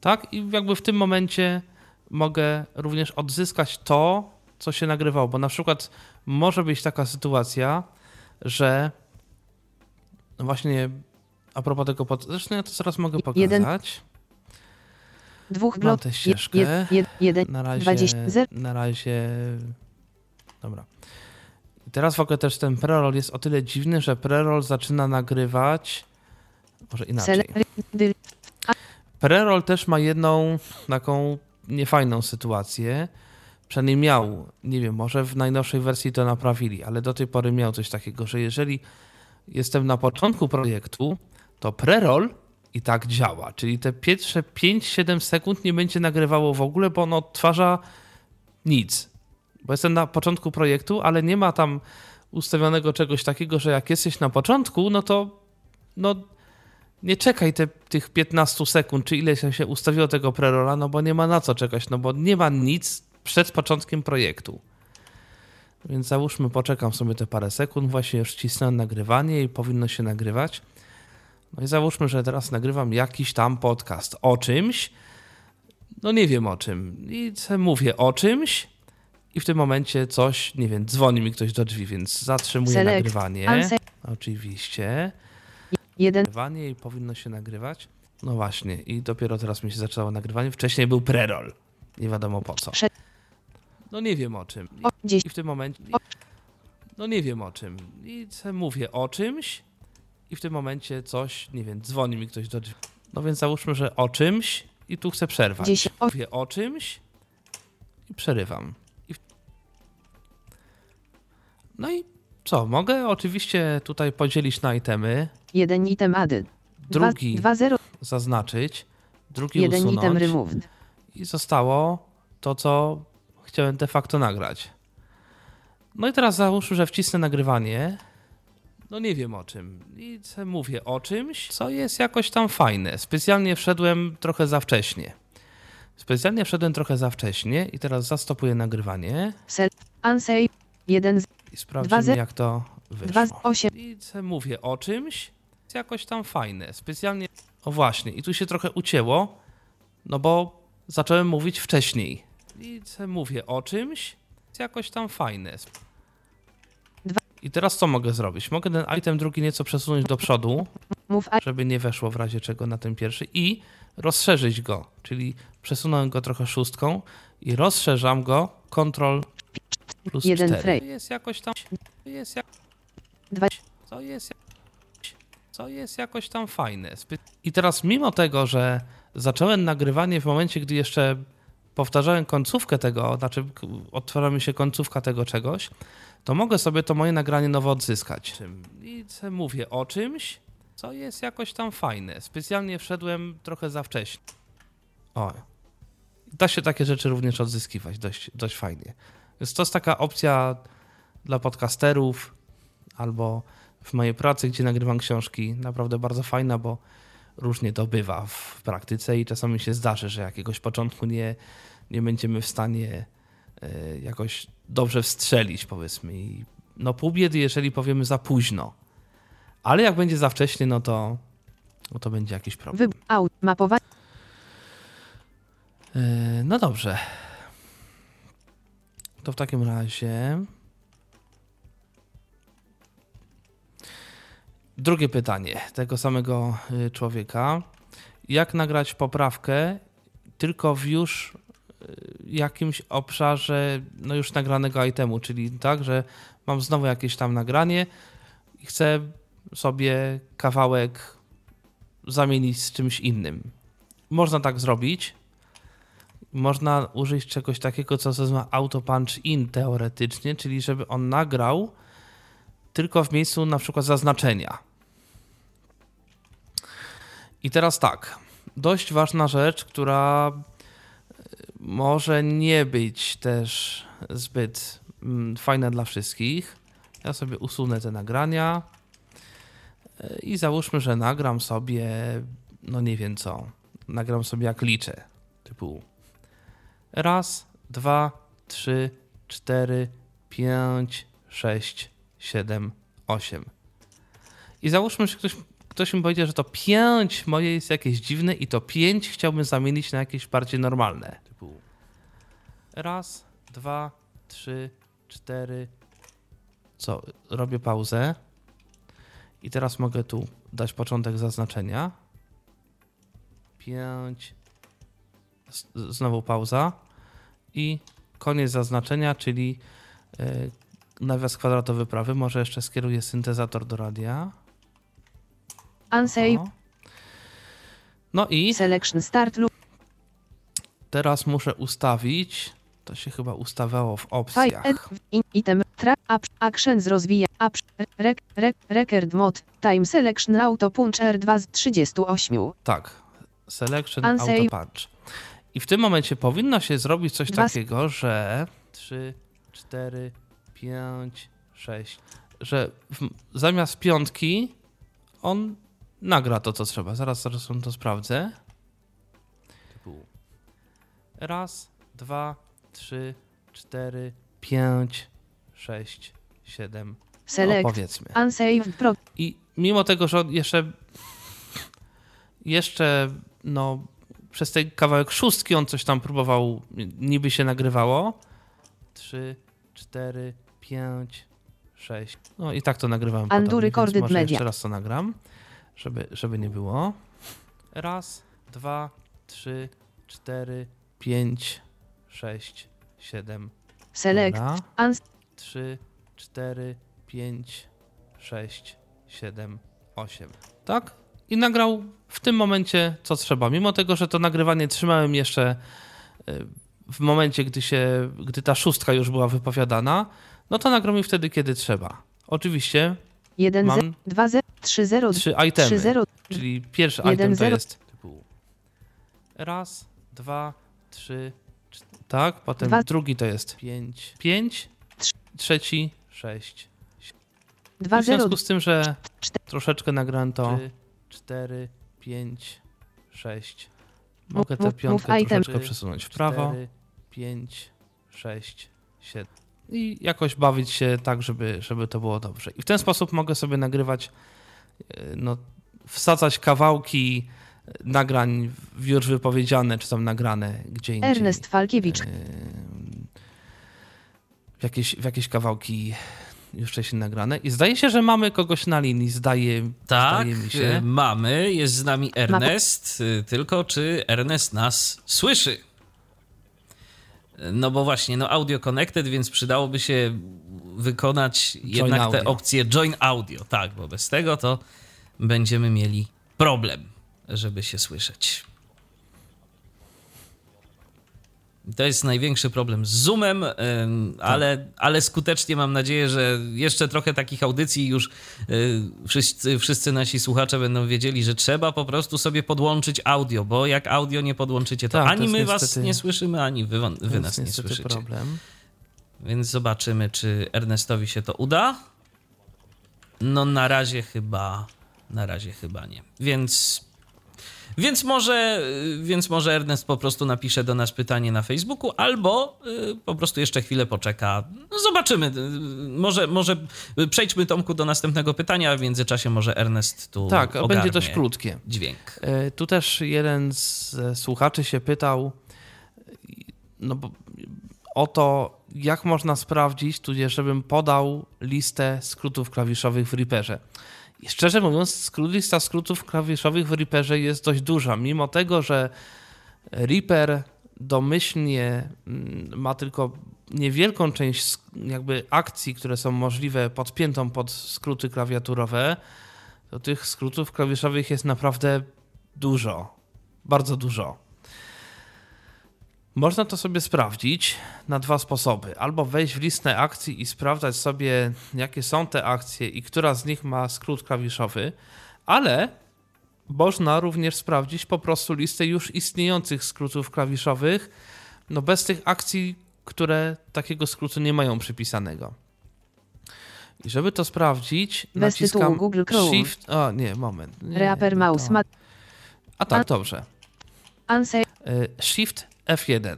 Tak? I jakby w tym momencie mogę również odzyskać to, co się nagrywało, bo na przykład może być taka sytuacja, że no właśnie a propos tego, pod... zresztą ja to zaraz mogę Jeden- pokazać. dwóch Mam gloss. tę ścieżkę. 1 Na razie, 20 0 na razie. Dobra. I teraz w ogóle też ten preroll jest o tyle dziwny, że preroll zaczyna nagrywać. Może inaczej. Preroll też ma jedną taką niefajną sytuację. Przynajmniej miał, nie wiem, może w najnowszej wersji to naprawili, ale do tej pory miał coś takiego, że jeżeli jestem na początku projektu, to preroll i tak działa. Czyli te pierwsze 5-7 sekund nie będzie nagrywało w ogóle, bo ono odtwarza nic. Bo jestem na początku projektu, ale nie ma tam ustawionego czegoś takiego, że jak jesteś na początku, no to no, nie czekaj te, tych 15 sekund, czy ile się ustawiło tego prerola, no bo nie ma na co czekać, no bo nie ma nic przed początkiem projektu. Więc załóżmy, poczekam sobie te parę sekund, właśnie już cisnę nagrywanie i powinno się nagrywać. No i załóżmy, że teraz nagrywam jakiś tam podcast o czymś, no nie wiem o czym. I mówię o czymś i w tym momencie coś, nie wiem, dzwoni mi ktoś do drzwi, więc zatrzymuję Select. nagrywanie. Oczywiście. jeden, Nagrywanie i powinno się nagrywać. No właśnie, i dopiero teraz mi się zaczęło nagrywanie. Wcześniej był preroll. Nie wiadomo po co. Prze- No nie wiem o czym. I w tym momencie. No nie wiem o czym. I mówię o czymś i w tym momencie coś, nie wiem, dzwoni mi ktoś do drzwi. No więc załóżmy, że o czymś i tu chcę przerwać. Mówię o czymś i przerywam. No i co? Mogę oczywiście tutaj podzielić na itemy, jeden item added, dwa, drugi dwa zero, zaznaczyć, drugi jeden item usunąć removed, i zostało to, co chciałem de facto nagrać. No i teraz załóżmy, że wcisnę nagrywanie. No nie wiem o czym. I mówię o czymś, co jest jakoś tam fajne. Specjalnie wszedłem trochę za wcześnie. Specjalnie wszedłem trochę za wcześnie i teraz zastopuję nagrywanie unsave, jeden, z- i sprawdzimy, ze- jak to dwa, wyszło. osiem, I mówię o czymś, jest jakoś tam fajne. Specjalnie. O właśnie, i tu się trochę ucięło, no bo zacząłem mówić wcześniej. I mówię o czymś, jest jakoś tam fajne. Dwa. I teraz co mogę zrobić? Mogę ten item drugi nieco przesunąć do przodu, żeby nie weszło w razie czego na ten pierwszy i rozszerzyć go, czyli przesunąłem go trochę szóstką i rozszerzam go Ctrl plus Jeden 4. frame. Jest jakoś tam jest jak dwa, co jest, co jest jakoś tam fajne. I teraz mimo tego, że zacząłem nagrywanie w momencie, gdy jeszcze powtarzałem końcówkę tego, znaczy otwiera mi się końcówka tego czegoś, to mogę sobie to moje nagranie nowo odzyskać. I mówię o czymś, co jest jakoś tam fajne. Specjalnie wszedłem trochę za wcześnie. O. Da się takie rzeczy również odzyskiwać dość, dość fajnie. Więc to jest taka opcja dla podcasterów, albo w mojej pracy, gdzie nagrywam książki, naprawdę bardzo fajna, bo różnie to bywa w praktyce i czasami się zdarzy, że jakiegoś początku nie, nie będziemy w stanie e, jakoś dobrze wstrzelić, powiedzmy. I no pół biedy, jeżeli powiemy za późno. Ale jak będzie za wcześnie, no to, no to będzie jakiś problem. wybór, out, mapowanie, E, No dobrze. To w takim razie. Drugie pytanie tego samego y, człowieka. Jak nagrać poprawkę tylko w już y, jakimś obszarze no już nagranego itemu, czyli tak, że mam znowu jakieś tam nagranie i chcę sobie kawałek zamienić z czymś innym. Można tak zrobić, można użyć czegoś takiego, co się nazywa auto punch in teoretycznie, czyli żeby on nagrał tylko w miejscu na przykład zaznaczenia. I teraz tak, dość ważna rzecz, która y, może nie być też zbyt mm, fajna dla wszystkich. Ja sobie usunę te nagrania y, i załóżmy, że nagram sobie, no nie wiem co, nagram sobie jak liczę, typu Raz, dwa, trzy, cztery, pięć, sześć, siedem, osiem. I załóżmy, że ktoś, ktoś mi powiedział, że to pięć moje jest jakieś dziwne i to pięć chciałbym zamienić na jakieś bardziej normalne. Typu raz, dwa, trzy, cztery. Co? Robię pauzę. I teraz mogę tu dać początek zaznaczenia. Pięć, znowu pauza i koniec zaznaczenia, czyli y, nawias kwadratowy prawy. Może jeszcze skieruję syntezator do radia. unsave, O. No i selection start lub teraz muszę ustawić, to się chyba ustawiało w opcjach. item, track, actions rozwija, up, record mod, time selection auto punch R2 z 38, Tak, selection auto punch. I w tym momencie powinno się zrobić coś Dwa takiego, że 3, 4, 5, 6, że w, zamiast piątki on nagra to, co trzeba. Zaraz, zaraz to sprawdzę. Raz, dwa, trzy, cztery, pięć, sześć, siedem. No, Select. powiedzmy. Unsaved pro. I mimo tego, że on jeszcze jeszcze no przez ten kawałek szóstki on coś tam próbował, niby się nagrywało. Trzy, cztery, pięć, sześć. No i tak to nagrywam. Recorded może media. jeszcze raz to nagram, żeby, żeby nie było. Raz, dwa, trzy, cztery, pięć, sześć, siedem. Select. Dobra. 3, 4, 5, 6, 7, 8. Tak? I nagrał w tym momencie co trzeba. Mimo tego, że to nagrywanie trzymałem jeszcze y, w momencie, gdy, się, gdy ta szóstka już była wypowiadana, no to nagrał mi wtedy, kiedy trzeba. Oczywiście 1 Mam 0 2 0 3 0 trzy itemy, 3 0 czyli pierwszy Jeden, item to zero. jest typu raz, dwa, trzy, cz- tak, potem Dwa. drugi to jest pięć, pięć, Trz- trzeci, sześć, 2 w 0 związku z tym, że cztery. troszeczkę nagrałem to 4, 5, 6. Mogę tę piątkę item. troszeczkę przesunąć w prawo. 5, 6, 7. I jakoś bawić się tak, żeby, żeby to było dobrze. I w ten sposób mogę sobie nagrywać, e, no, wsadzać kawałki e, nagrań w już wypowiedziane, czy tam nagrane gdzie indziej. Ernest Falkiewicz. E, w jakieś, w jakieś kawałki już wcześniej nagrane. I zdaje się, że mamy kogoś na linii. Zdaje, Tak, zdaje mi y, się. mamy. Jest z nami Ernest. y, Tylko czy Ernest nas słyszy? No bo właśnie, no audio connected, więc przydałoby się wykonać jednak tę audio. opcję join audio. Tak, bo bez tego to będziemy mieli problem, żeby się słyszeć. To jest największy problem z Zoomem, ym, ale, ale skutecznie mam nadzieję, że jeszcze trochę takich audycji już y, wszyscy, wszyscy nasi słuchacze będą wiedzieli, że trzeba po prostu sobie podłączyć audio, bo jak audio nie podłączycie, to Tak, to ani jest my was niestety- nie słyszymy, ani wy, wy To nas nie słyszycie. problem. Więc zobaczymy, czy Ernestowi się to uda. No na razie chyba, na razie chyba nie. Więc, więc może, więc może Ernest po prostu napisze do nas pytanie na Facebooku, albo y, po prostu jeszcze chwilę poczeka. No zobaczymy. Y, Może, może przejdźmy Tomku do następnego pytania, a w międzyczasie może Ernest tu Tak, a będzie dość krótkie. Dźwięk. E, Tu też jeden z e, słuchaczy się pytał no bo, o to, jak można sprawdzić, tudzież żebym podał listę skrótów klawiszowych w Reaperze. Szczerze mówiąc, lista skrótów klawiszowych w Reaperze jest dość duża, mimo tego, że Reaper domyślnie mm, ma tylko niewielką część jakby akcji, które są możliwe podpiętą pod skróty klawiaturowe, to tych skrótów klawiszowych jest naprawdę dużo. Bardzo dużo. Można to sobie sprawdzić na dwa sposoby. Albo wejść w listę akcji i sprawdzać sobie, jakie są te akcje i która z nich ma skrót klawiszowy, ale można również sprawdzić po prostu listę już istniejących skrótów klawiszowych, no bez tych akcji, które takiego skrótu nie mają przypisanego. I żeby to sprawdzić, Bez tytułu naciskam Google Chrome. Shift. O, nie, moment. Nie, Reaper Mouse A tak, dobrze. Y, Shift F1.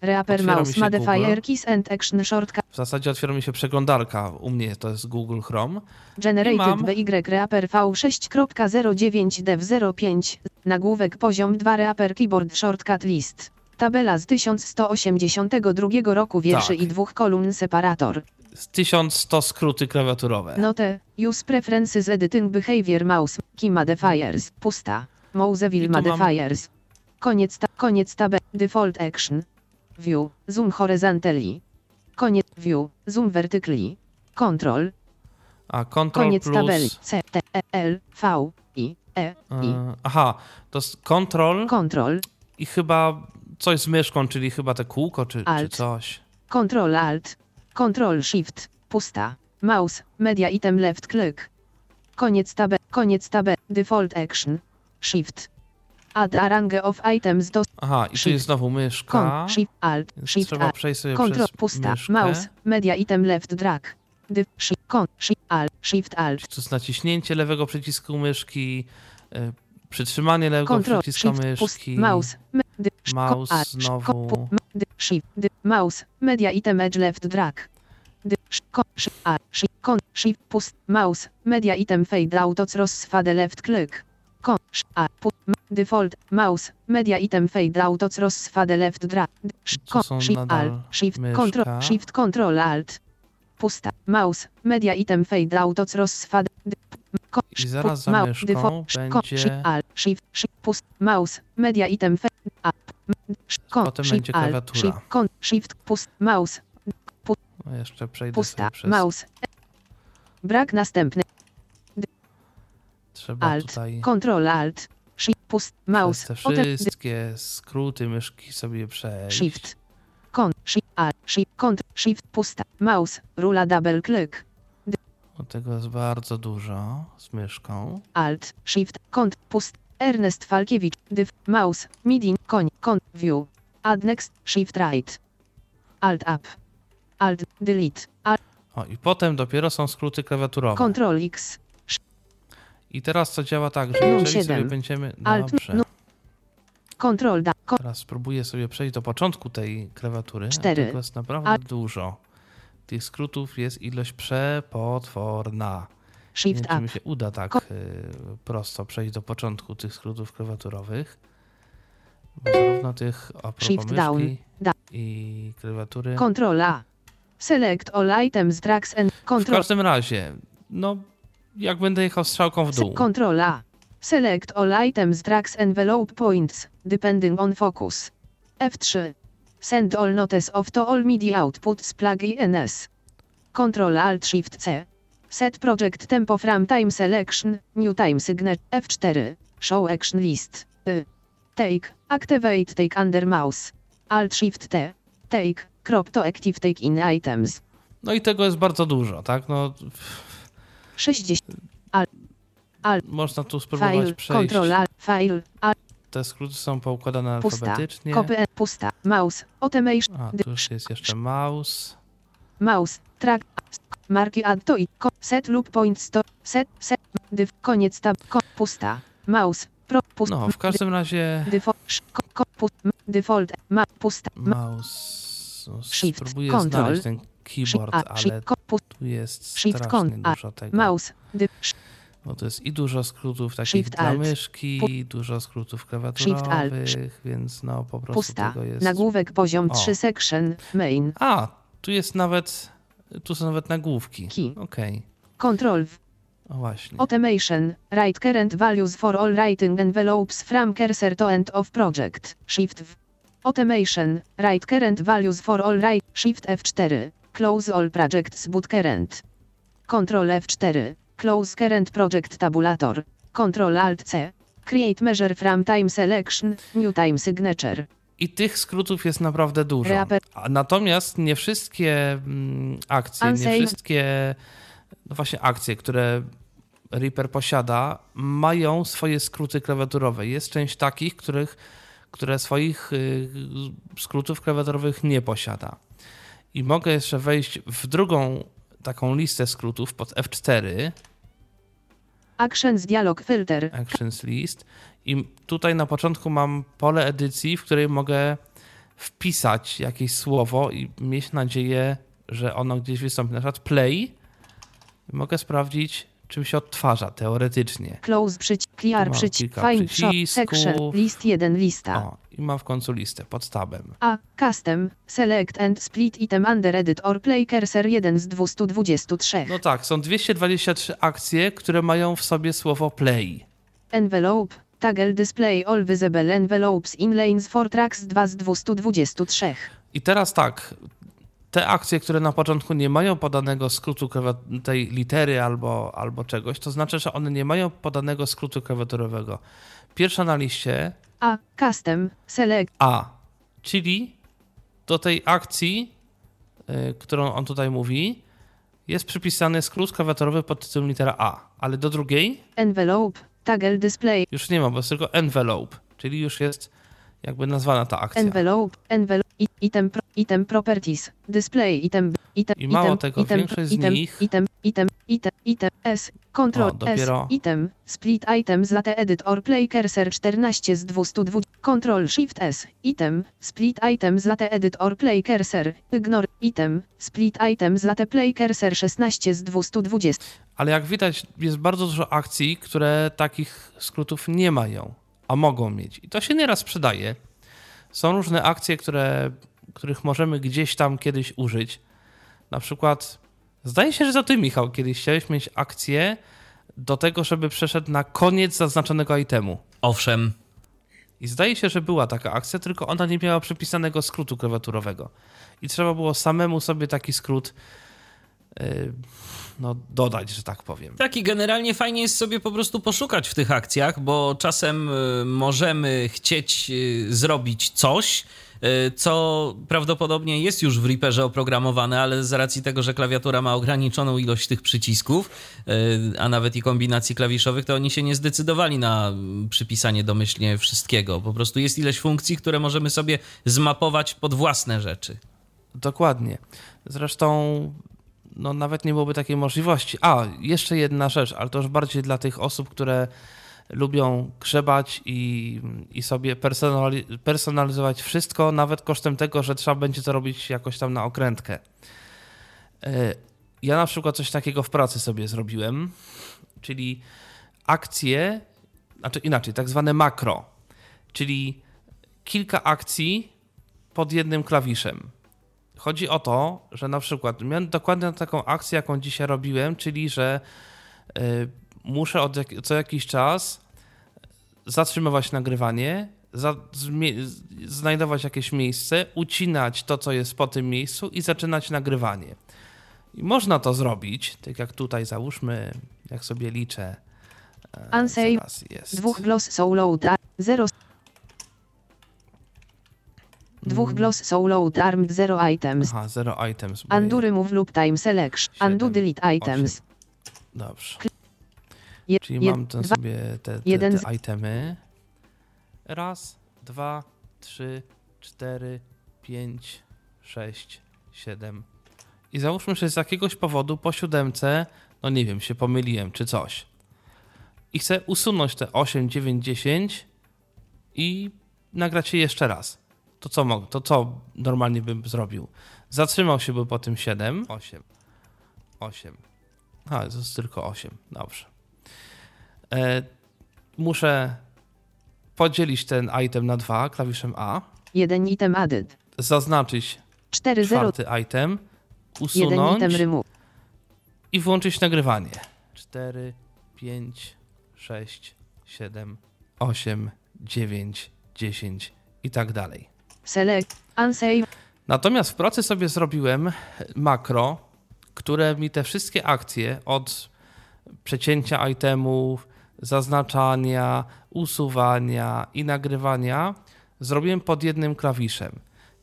Reaper Mouse Modifier. Keys and Action Shortcut. W zasadzie otwiera mi się przeglądarka. U mnie to jest Google Chrome. Generated mam- BY Reaper V6.09 Dev 05. Nagłówek poziom 2 Reaper Keyboard Shortcut List. Tabela z 1182 roku wierszy Tak. i dwóch kolumn separator. Z 1100 skróty klawiaturowe. Note. Use preferences editing behavior mouse. Key modifiers. Pusta. Mouseville tu mam- modifiers. Koniec, ta, koniec tab. Default action. View. Zoom horizontally. Koniec. View. Zoom vertically. Control. A Ctrl Koniec plus... tabeli. C, T, E, L, V, I, E, I. e, aha, to jest Ctrl Control. i chyba coś z myszką, czyli chyba te kółko czy, czy Alt. coś. Control Alt. Control Shift. Pusta. Mouse. Media item left click. Koniec tabe. Koniec. Default action. Shift. Add a range of items do Aha, i tu jest znowu myszka. Con, shift, alt, Więc shift, trzeba przejść sobie Control, przez pusta, myszkę. mouse, media item left drag. Div, shift, con, shift, alt, shift, alt, To jest naciśnięcie lewego przycisku myszki, y, przytrzymanie lewego control, przyciska shift, pust, myszki, mouse, me, dy, sz- ko- mouse alt, znowu. shift, mouse, media item edge left drag. Ko- shift, alt, shift, con, shift, pust, mouse, media item fade out cross fade left click. A, default, mouse, media item fade out cross fade left drag. Shift, alt, shift, control, shift, control, alt. Pusta, mouse, media item fade out cross fade. I zaraz za myszką będzie- shift, alt, shift, shift, pust, mouse, media item fade. Con, Potem shift, będzie alt, klawiatura. Shift, pust, mouse, No jeszcze przejdę pusta, mouse. Brak następny, Trzeba alt, tutaj control, alt, shift, pust, mouse, te wszystkie skróty myszki sobie przejść. shift, con, shift, alt, shift, ctrl, shift, pusta, mouse, rula double click, Bo tego jest bardzo dużo z myszką. alt, shift, ctrl, pust, Ernest Falkiewicz, div, mouse, midin, koń, con, view, add next, shift right, alt up, alt, delete, alt, O, i potem dopiero są skróty klawiaturowe. control x, I teraz to działa tak, że jeżeli sobie siedem. będziemy... Alt, Dobrze. nu- control da, Teraz spróbuję sobie przejść do początku tej klawiatury. a Cztery. Tego jest naprawdę Alt. dużo. Tych skrótów jest ilość przepotworna. Nie shift wiem, czy mi się uda tak Ko- y, prosto przejść do początku tych skrótów klawiaturowych. Bo zarówno tych Shift down, da. i klawiatury. control A, select all items, drags and W control każdym razie, no jak będę jechał strzałką w dół. Control A. Select all items tracks envelope points, depending on focus. F3. Send all notes of to all MIDI outputs plug INS. Control Alt Shift C. Set project tempo from time selection, new time signature. F4. Show action list. Y. Take. Activate take under mouse. Alt Shift T. Take. Crop to active take in items. No i tego jest bardzo dużo, tak? No, 60. można tu spróbować File. przejść. Control Alt. File. Alt. Te skróty są poukładane alfabetycznie. Copy. Pusta. Mouse. Automation. A, tu już jest jeszcze mouse. Mouse, track, marki add to i set loop point store, set, set, div, koniec tab, ko, pusta, mouse, pro, pust, No, w każdym razie default, ko, pust, default, ma, pusta, mouse. No, Shift, spróbuję control, znaleźć ten keyboard, ale pust, tu jest shift, strasznie dużo tego. mouse, sz, Bo to jest i dużo skrótów takich Shift, dla alt, myszki, dużo skrótów klawiaturowych, więc no po prostu pusta, tego jest... nagłówek poziom O. 3 section, main, A, tu jest nawet, tu są nawet nagłówki. Key. Okej, control v, o właśnie. automation, write current values for all writing envelopes from cursor to end of project, shift v, automation, write current values for all write, shift F4, close all projects but current, control F4, close current project tabulator, control alt C, create measure from time selection, new time signature, I tych skrótów jest naprawdę dużo. Natomiast nie wszystkie mm, akcje, nie wszystkie no właśnie akcje, które Reaper posiada, mają swoje skróty klawiaturowe. Jest część takich, których, które swoich y, skrótów klawiaturowych nie posiada. I mogę jeszcze wejść w drugą taką listę skrótów pod F4, actions dialog filter, Actions List. I tutaj na początku mam pole edycji, w której mogę wpisać jakieś słowo i mieć nadzieję, że ono gdzieś wystąpi. Na przykład play. I mogę sprawdzić, czym się odtwarza teoretycznie. close przycisk, clear przycisk, find shop, section, list 1 lista. O, i mam w końcu listę pod tabem. A. Custom. Select and split item under edit or play cursor 1 z 223. No tak, są 223 akcje, które mają w sobie słowo play. Envelope. Toggle display all visible envelopes in lanes for tracks 2 z 223. I teraz tak, te akcje, które na początku nie mają podanego skrótu tej litery albo, albo czegoś, to znaczy, że one nie mają podanego skrótu klawiaturowego. Pierwsza na liście A. Custom. Select. A, czyli do tej akcji, y, którą on tutaj mówi, jest przypisany skrót klawiaturowy pod tytułem litera A, ale do drugiej Envelope. Toggle display. już nie ma, bo jest tylko envelope, czyli już jest jakby nazwana ta akcja. Envelope. Envelope. Item. Pro, item properties, display item, item, I mało item, tego, item, większość z item, nich- item, item, item, item, s, control, O, dopiero- s, item, split item z late edit or play cursor 14 z 220, control shift s, item, split item z late edit or play cursor, ignore, item, split item z late play cursor 16 z 220. Ale jak widać, jest bardzo dużo akcji, które takich skrótów nie mają, a mogą mieć. I to się nieraz przydaje. Są różne akcje, które, których możemy gdzieś tam kiedyś użyć. Na przykład, zdaje się, że to ty, Michał, kiedyś chciałeś mieć akcję do tego, żeby przeszedł na koniec zaznaczonego itemu. Owszem, I zdaje się, że była taka akcja, tylko ona nie miała przypisanego skrótu klawiaturowego. I trzeba było samemu sobie taki skrót yy, no, dodać, że tak powiem. Tak i generalnie fajnie jest sobie po prostu poszukać w tych akcjach, bo czasem y, możemy chcieć y, zrobić coś, y, co prawdopodobnie jest już w Reaperze oprogramowane, ale z racji tego, że klawiatura ma ograniczoną ilość tych przycisków, y, a nawet i kombinacji klawiszowych, to oni się nie zdecydowali na przypisanie domyślnie wszystkiego. Po prostu jest ileś funkcji, które możemy sobie zmapować pod własne rzeczy. Dokładnie. Zresztą no, nawet nie byłoby takiej możliwości. A, jeszcze jedna rzecz, ale to już bardziej dla tych osób, które lubią grzebać i, i sobie personali- personalizować wszystko, nawet kosztem tego, że trzeba będzie to robić jakoś tam na okrętkę. E, Ja na przykład coś takiego w pracy sobie zrobiłem, czyli akcje, znaczy inaczej, tak zwane makro, czyli kilka akcji pod jednym klawiszem. Chodzi o to, że na przykład miałem dokładnie taką akcję, jaką dzisiaj robiłem, czyli że y, muszę od co jakiś czas zatrzymywać nagrywanie, za, znajdować jakieś miejsce, ucinać to, co jest po tym miejscu i zaczynać nagrywanie. I można to zrobić, tak jak tutaj załóżmy, jak sobie liczę. e, jest. Dwóch gloss solo 0 Dwóch gloss solo armed 0 items. Aha, zero items. Undo remove lub time selection. Undo delete items. Dobrze. Je, Czyli je, mam ten dwa, sobie te, te, jeden te itemy. Raz, dwa, trzy, cztery, pięć, sześć, siedem. I załóżmy, że z jakiegoś powodu po siódemce, no nie wiem, się pomyliłem czy coś. I chcę usunąć te 8, 9, 10 i nagrać je jeszcze raz. To co mogę? To co normalnie bym zrobił? Zatrzymał się by po tym 7, 8, 8. A, to jest tylko 8. Dobrze. E, muszę podzielić ten item na dwa klawiszem A, jeden item added. zaznaczyć 4 0 czwarty item, jeden usunąć item remove. i włączyć nagrywanie. 4, 5, 6, 7, 8, 9, 10 i tak dalej. Select. Unsave. Natomiast w pracy sobie zrobiłem makro, które mi te wszystkie akcje od przecięcia itemów, zaznaczania, usuwania i nagrywania zrobiłem pod jednym klawiszem.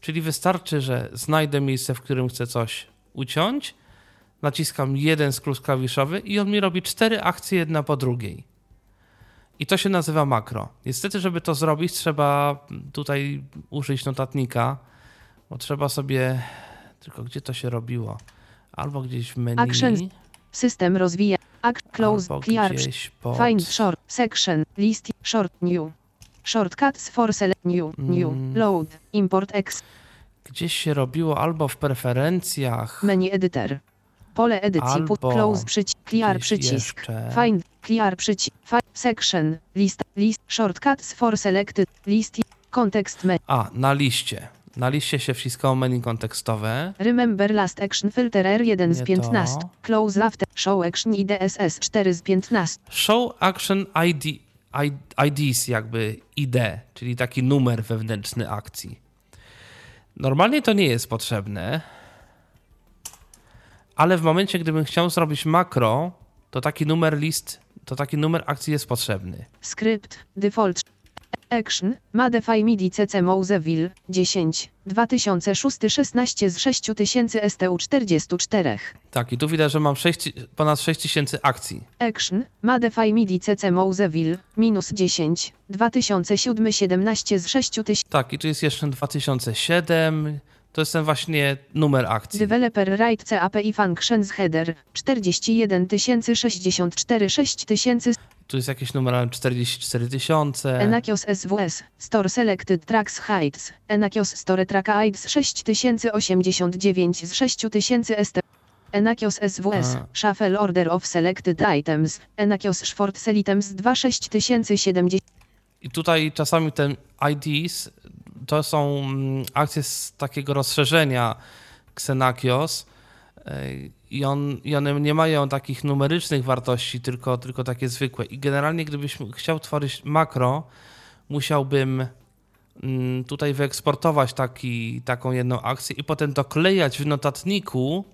Czyli wystarczy, że znajdę miejsce, w którym chcę coś uciąć, naciskam jeden skrót klawiszowy i on mi robi cztery akcje jedna po drugiej. I to się nazywa makro. Niestety, żeby to zrobić, trzeba tutaj użyć notatnika, bo trzeba sobie. Tylko gdzie to się robiło? Albo gdzieś w menu. Actions. System rozwija. Act close. Clear. pod... Find short. Section. List. Short new. Shortcuts for select new. New. Mm. Load. Import X. Gdzieś się robiło albo w preferencjach. Menu editor. Pole edycji. Put close przycisk. Clear przycisk. jeszcze. Find. Clear przycisk. Fi- section. List. List. Shortcuts for selected. List. Context menu. A, na liście. Na liście się wciskało menu kontekstowe. Remember last action filter R1 z Nie 15. to. Close after. Show action i DSS 4 z 15. Show Action ID, I- IDs, jakby ID, czyli taki numer wewnętrzny akcji. Normalnie to nie jest potrzebne, ale w momencie, gdybym chciał zrobić makro, to taki numer list, to taki numer akcji jest potrzebny. Skrypt. Default. Action. Modify MIDI CC Mouseville 10. 2006 16 z 6000 STU 44. Tak, i tu widać, że mam 6, ponad 6000 akcji. Action. Modify MIDI CC Mouseville minus 10. 2007 17 z 6000. Tak, i tu jest jeszcze 2007, To jest ten właśnie numer akcji. Developer Write API Functions Header 41 064 6000 Tu jest jakieś numer 44 tysiące. Enakios SWS Store Selected Tracks Heights. Enakios Store Track Heights 6089 z 6000 ST Enakios SWS A. Shuffle Order of Selected Items. Enakios Short Sell Items 26070 I tutaj czasami ten IDs to są mm, akcje z takiego rozszerzenia Xenakios i, on, i one nie mają takich numerycznych wartości, tylko, tylko takie zwykłe. I generalnie gdybyś chciał tworzyć makro, musiałbym mm, tutaj wyeksportować taki, taką jedną akcję i potem doklejać w notatniku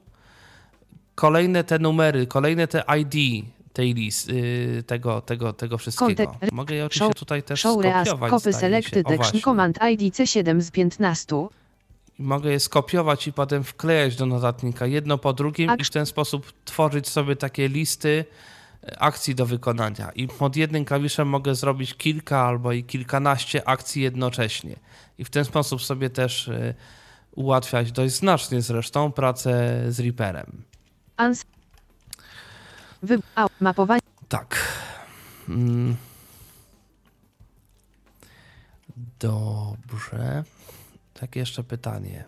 kolejne te numery, kolejne te ID tej list, y, tego, tego, tego wszystkiego. Mogę je oczywiście show- tutaj też Show skopiować. Copy. Selected O. Command ID C7 z 15 I Mogę je skopiować i potem wklejać do notatnika jedno po drugim i w ten sposób tworzyć sobie takie listy e, akcji do wykonania. I pod jednym klawiszem mogę zrobić kilka albo i kilkanaście akcji jednocześnie. I w ten sposób sobie też e, ułatwiać dość znacznie zresztą pracę z Reaperem. Wy mapowanie Tak. Mm. Dobrze. Takie jeszcze pytanie.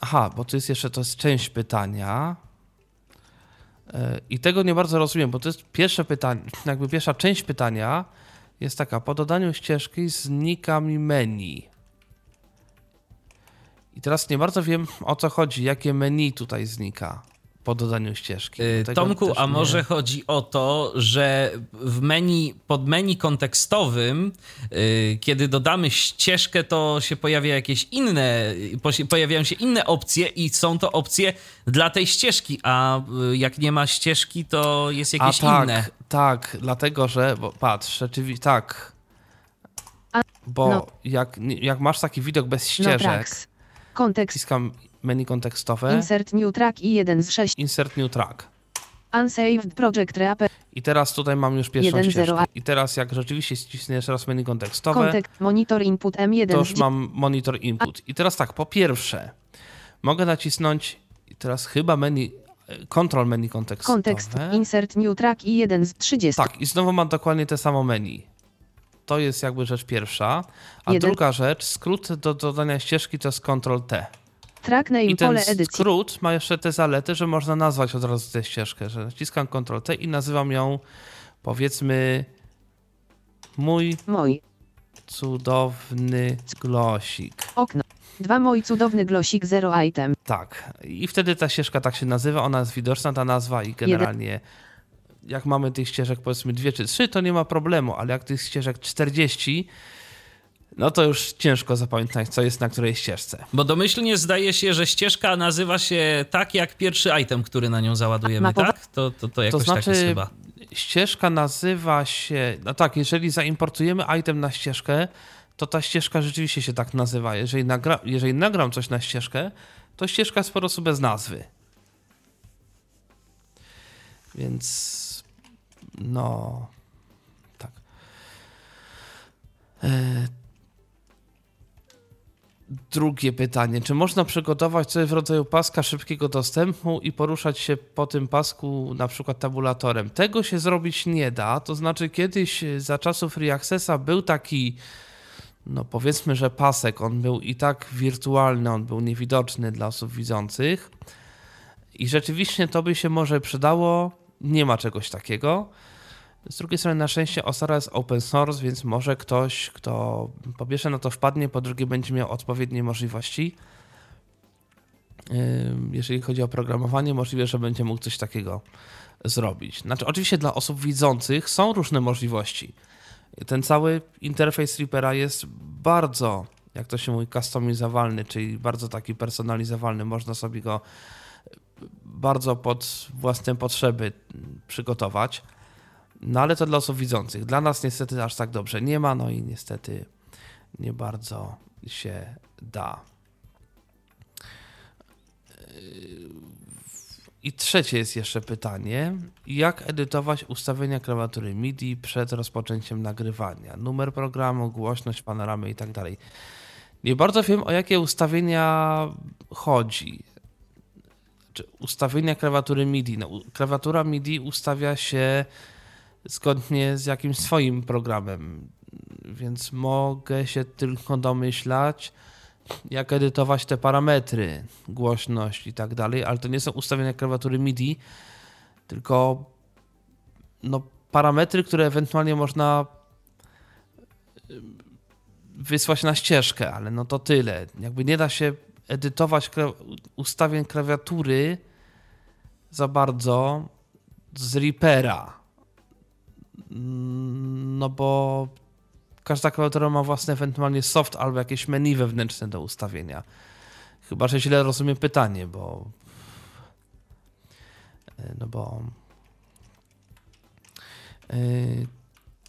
Aha, bo to jest jeszcze to jest część pytania. E, I tego nie bardzo rozumiem, bo to jest pierwsze pytanie, [CLEARS THROAT] jakby pierwsza część pytania jest taka, po dodaniu ścieżki znika mi menu. I teraz nie bardzo wiem o co chodzi, jakie menu tutaj znika po dodaniu ścieżki. Y, Tego Tomku, a nie- może chodzi o to, że w menu, pod menu kontekstowym, y, kiedy dodamy ścieżkę, to się pojawia jakieś inne, pojawiają się inne opcje i są to opcje dla tej ścieżki, a y, jak nie ma ścieżki, to jest jakieś a, tak, inne. Tak, dlatego że, bo patrz, rzeczywiście, tak. Bo no. jak, jak masz taki widok bez No ścieżek, tracks Kontekst wciskam menu kontekstowe, Insert New Track i 1 z 6 insert new track. Unsaved Project Reaper I teraz tutaj mam już pierwszą 1.0. ścieżkę. I teraz jak rzeczywiście ścisnę jeszcze raz menu kontekstowe, Kontekst Monitor Input M1 to już mam monitor input. I teraz tak, po pierwsze, mogę nacisnąć i teraz chyba menu, e, control menu kontekstowe. Kontekst Insert New Track i 1 z 30 Tak, i znowu mam dokładnie te samo menu. To jest jakby rzecz pierwsza. A Jeden. druga rzecz, skrót do dodania ścieżki to jest Ctrl-T. Track Name I ten pole edycji. skrót ma jeszcze te zalety, że można nazwać od razu tę ścieżkę, że naciskam Ctrl-T i nazywam ją powiedzmy mój Mój. cudowny glosik. okno. 2 Mój cudowny glosik 0 item. Tak. I wtedy ta ścieżka tak się nazywa, ona jest widoczna, ta nazwa i generalnie jak mamy tych ścieżek powiedzmy dwie czy trzy, to nie ma problemu, ale jak tych ścieżek 40, no to już ciężko zapamiętać, co jest na której ścieżce. Bo domyślnie zdaje się, że ścieżka nazywa się tak jak pierwszy item, który na nią załadujemy, tak? To, to, to jakoś to znaczy, tak jest chyba. ścieżka nazywa się, no tak, jeżeli zaimportujemy item na ścieżkę, to ta ścieżka rzeczywiście się tak nazywa. Jeżeli, nagra, jeżeli nagram coś na ścieżkę, to ścieżka jest po prostu bez nazwy. Więc no tak. Drugie pytanie. Czy można przygotować coś w rodzaju paska szybkiego dostępu i poruszać się po tym pasku na przykład tabulatorem? Tego się zrobić nie da. To znaczy kiedyś za czasów Free Accessa był taki no powiedzmy, że pasek, on był i tak wirtualny, on był niewidoczny dla osób widzących i rzeczywiście to by się może przydało, nie ma czegoś takiego. Z drugiej strony na szczęście Osara jest open source, więc może ktoś, kto po pierwsze na to wpadnie, po drugie będzie miał odpowiednie możliwości. Jeżeli chodzi o programowanie, możliwe, że będzie mógł coś takiego zrobić. Znaczy, oczywiście dla osób widzących są różne możliwości. Ten cały interfejs Reapera jest bardzo, jak to się mówi, customizowalny, czyli bardzo taki personalizowalny. Można sobie go bardzo pod własne potrzeby przygotować. No ale to dla osób widzących. Dla nas niestety aż tak dobrze nie ma, no i niestety nie bardzo się da. I trzecie jest jeszcze pytanie. Jak edytować ustawienia klawiatury MIDI przed rozpoczęciem nagrywania? Numer programu, głośność, panoramy i tak dalej. Nie bardzo wiem, o jakie ustawienia chodzi. Czy ustawienia klawiatury MIDI. No, klawiatura MIDI ustawia się zgodnie z jakimś swoim programem, więc mogę się tylko domyślać, jak edytować te parametry, głośność i tak dalej, ale to nie są ustawienia klawiatury MIDI, tylko no, parametry, które ewentualnie można wysłać na ścieżkę, ale no to tyle. Jakby nie da się edytować ustawień klawiatury za bardzo z Reapera. No bo każda klawiatura ma własny ewentualnie soft albo jakieś menu wewnętrzne do ustawienia. Chyba, że źle rozumiem pytanie, bo no bo yy,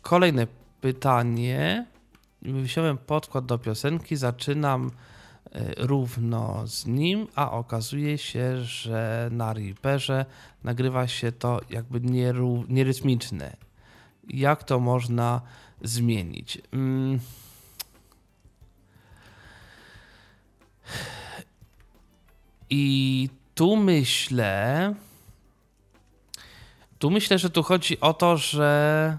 kolejne pytanie wziąłem podkład do piosenki, zaczynam e, równo z nim, a okazuje się, że na Reaperze nagrywa się to jakby nierytmiczne. Jak to można zmienić? Mm. I tu myślę, tu myślę, że tu chodzi o to, że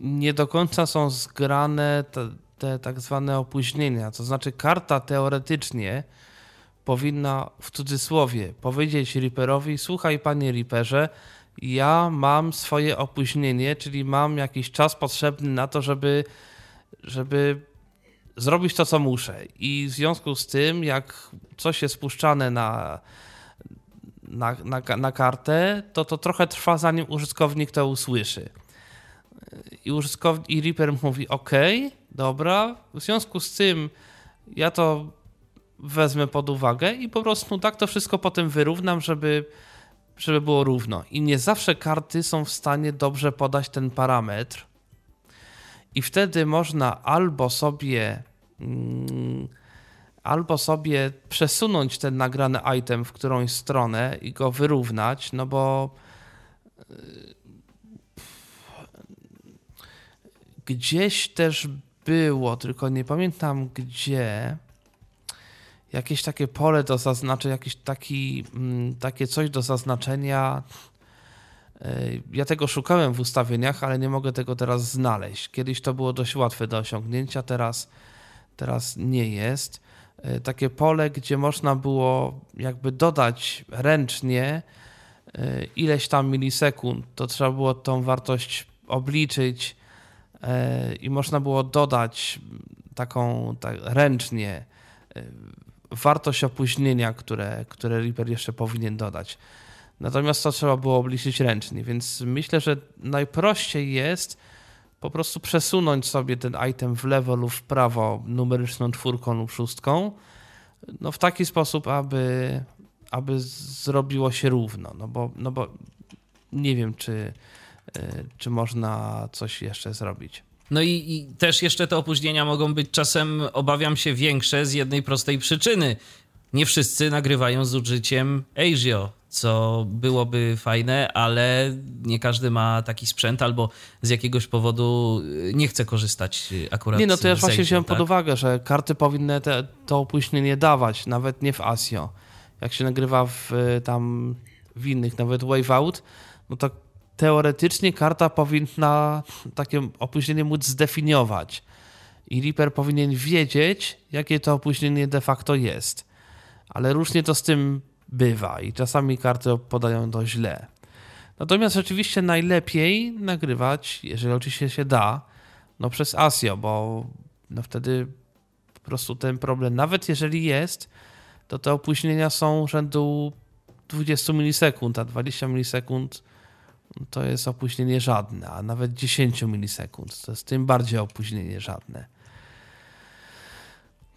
nie do końca są zgrane te, te tak zwane opóźnienia. To znaczy, karta teoretycznie powinna w cudzysłowie powiedzieć Reaperowi: Słuchaj, panie Reaperze, ja mam swoje opóźnienie, czyli mam jakiś czas potrzebny na to, żeby, żeby zrobić to, co muszę. I w związku z tym, jak coś jest spuszczane na, na, na, na kartę, to to trochę trwa, zanim użytkownik to usłyszy i użytkownik i Reaper mówi OK, dobra, w związku z tym ja to wezmę pod uwagę i po prostu tak to wszystko potem wyrównam, żeby, żeby było równo. I nie zawsze karty są w stanie dobrze podać ten parametr. I wtedy można albo sobie mm, albo sobie przesunąć ten nagrany item w którąś stronę i go wyrównać, no bo gdzieś też było, tylko nie pamiętam gdzie, jakieś takie pole do zaznaczenia, jakieś taki, mm, takie coś do zaznaczenia. E, ja tego szukałem w ustawieniach, ale nie mogę tego teraz znaleźć. Kiedyś to było dość łatwe do osiągnięcia, teraz, teraz nie jest. E, takie pole, gdzie można było jakby dodać ręcznie e, ileś tam milisekund, to trzeba było tą wartość obliczyć i można było dodać taką tak, ręcznie wartość opóźnienia, które, które Reaper jeszcze powinien dodać. Natomiast to trzeba było obliczyć ręcznie, więc myślę, że najprościej jest po prostu przesunąć sobie ten item w lewo lub w prawo numeryczną czwórką lub szóstką, no w taki sposób, aby, aby zrobiło się równo, no bo, no bo nie wiem, czy, Y, czy można coś jeszcze zrobić. No i, i, też jeszcze te opóźnienia mogą być czasem, obawiam się, większe z jednej prostej przyczyny. Nie wszyscy nagrywają z użyciem ASIO, co byłoby fajne, ale nie każdy ma taki sprzęt albo z jakiegoś powodu nie chce korzystać akurat Nie, no to ja właśnie wziąłem tak? pod uwagę, że karty powinny te, to opóźnienie dawać, nawet nie w ASIO. Jak się nagrywa w, tam w innych, nawet Wave Out, no to teoretycznie karta powinna takie opóźnienie móc zdefiniować. I Reaper powinien wiedzieć, jakie to opóźnienie de facto jest. Ale różnie to z tym bywa i czasami karty podają to źle. Natomiast rzeczywiście najlepiej nagrywać, jeżeli oczywiście się da, no przez ASIO, bo no wtedy po prostu ten problem, nawet jeżeli jest, to te opóźnienia są rzędu 20 milisekund, a 20 milisekund to jest opóźnienie żadne, a nawet 10 milisekund to jest tym bardziej opóźnienie żadne.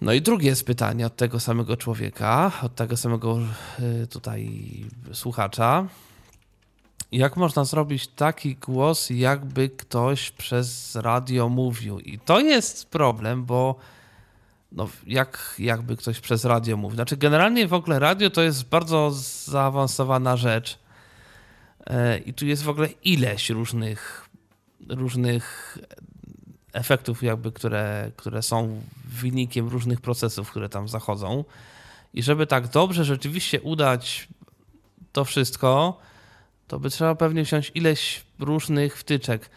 No i drugie jest pytanie od tego samego człowieka, od tego samego y, tutaj słuchacza. Jak można zrobić taki głos, jakby ktoś przez radio mówił? I to jest problem, bo no, jak, jakby ktoś przez radio mówił. Znaczy, generalnie w ogóle radio to jest bardzo zaawansowana rzecz I tu jest w ogóle ileś różnych, różnych efektów, jakby, które, które są wynikiem różnych procesów, które tam zachodzą. I żeby tak dobrze rzeczywiście udać to wszystko, to by trzeba pewnie wziąć ileś różnych wtyczek.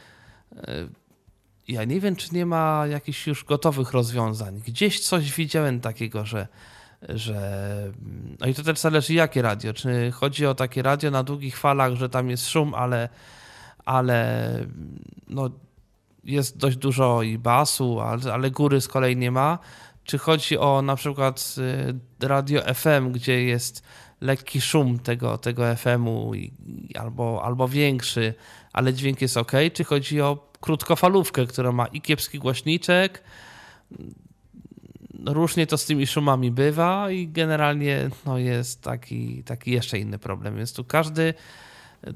Ja nie wiem, czy nie ma jakichś już gotowych rozwiązań. Gdzieś coś widziałem takiego, że, że. No i to też zależy, jakie radio. Czy chodzi o takie radio na długich falach, że tam jest szum, ale, ale no, jest dość dużo i basu, ale, ale góry z kolei nie ma. Czy chodzi o na przykład y, radio FM, gdzie jest lekki szum tego, tego FM-u albo, albo większy, ale dźwięk jest ok? Czy chodzi o krótkofalówkę, która ma i kiepski głośniczek? Różnie to z tymi szumami bywa i generalnie no, jest taki, taki jeszcze inny problem. Więc tu każdy y,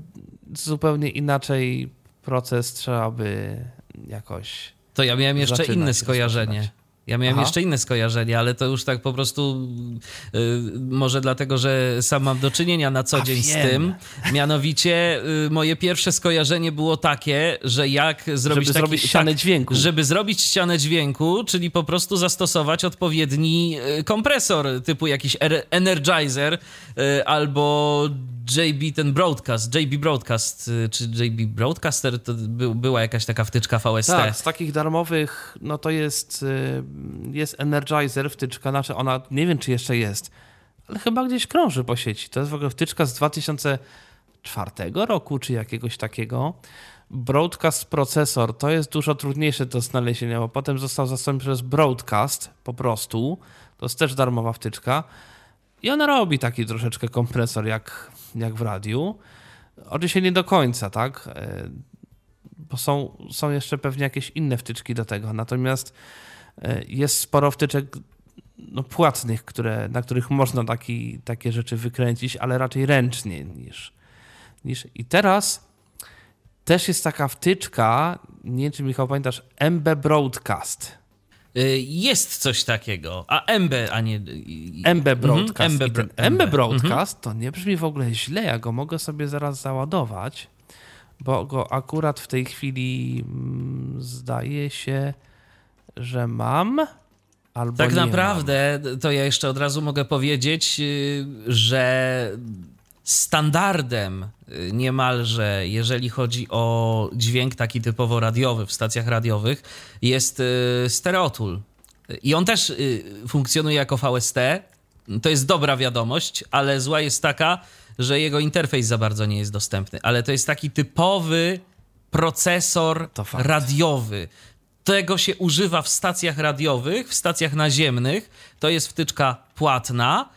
zupełnie inaczej proces trzeba by jakoś. To ja miałem jeszcze inne skojarzenie. Ja miałem Aha. jeszcze inne skojarzenie, ale to już tak po prostu yy, może dlatego, że sam mam do czynienia na co A dzień wiem. z tym. Mianowicie yy, moje pierwsze skojarzenie było takie, że jak zrobić, żeby taki, zrobić ścianę tak, dźwięku. Żeby zrobić ścianę dźwięku, czyli po prostu zastosować odpowiedni yy, kompresor typu jakiś Energizer y, albo JB ten Broadcast, JB Broadcast, y, czy JB Broadcaster, to by, była jakaś taka wtyczka VST. Tak, z takich darmowych, no to jest, y, jest Energizer wtyczka, znaczy ona, nie wiem czy jeszcze jest, ale chyba gdzieś krąży po sieci. To jest w ogóle wtyczka z 2004 roku, czy jakiegoś takiego. Broadcast procesor to jest dużo trudniejsze do znalezienia, bo potem został zastąpiony przez Broadcast po prostu. To jest też darmowa wtyczka. I ona robi taki troszeczkę kompresor jak jak w radiu. Oczywiście nie do końca, tak? E, bo są, są jeszcze pewnie jakieś inne wtyczki do tego. Natomiast jest sporo wtyczek no, płatnych, które, na których można taki, takie rzeczy wykręcić, ale raczej ręcznie niż, niż. I teraz też jest taka wtyczka, nie wiem czy Michał pamiętasz, MB Broadcast. Y, jest coś takiego, a MB, a nie... MB mhm, Broadcast. MB, MB, MB Broadcast to nie brzmi w ogóle źle, ja go mogę sobie zaraz załadować, bo go akurat w tej chwili mm, zdaje się, że mam... Albo tak naprawdę, mam. to ja jeszcze od razu mogę powiedzieć, y, że standardem y, niemalże, jeżeli chodzi o dźwięk taki typowo radiowy w stacjach radiowych, jest y, stereotul. I on też funkcjonuje jako VST. To jest dobra wiadomość, ale zła jest taka, że jego interfejs za bardzo nie jest dostępny. Ale to jest taki typowy procesor radiowy. Tego się używa w stacjach radiowych, w stacjach naziemnych. To jest wtyczka płatna,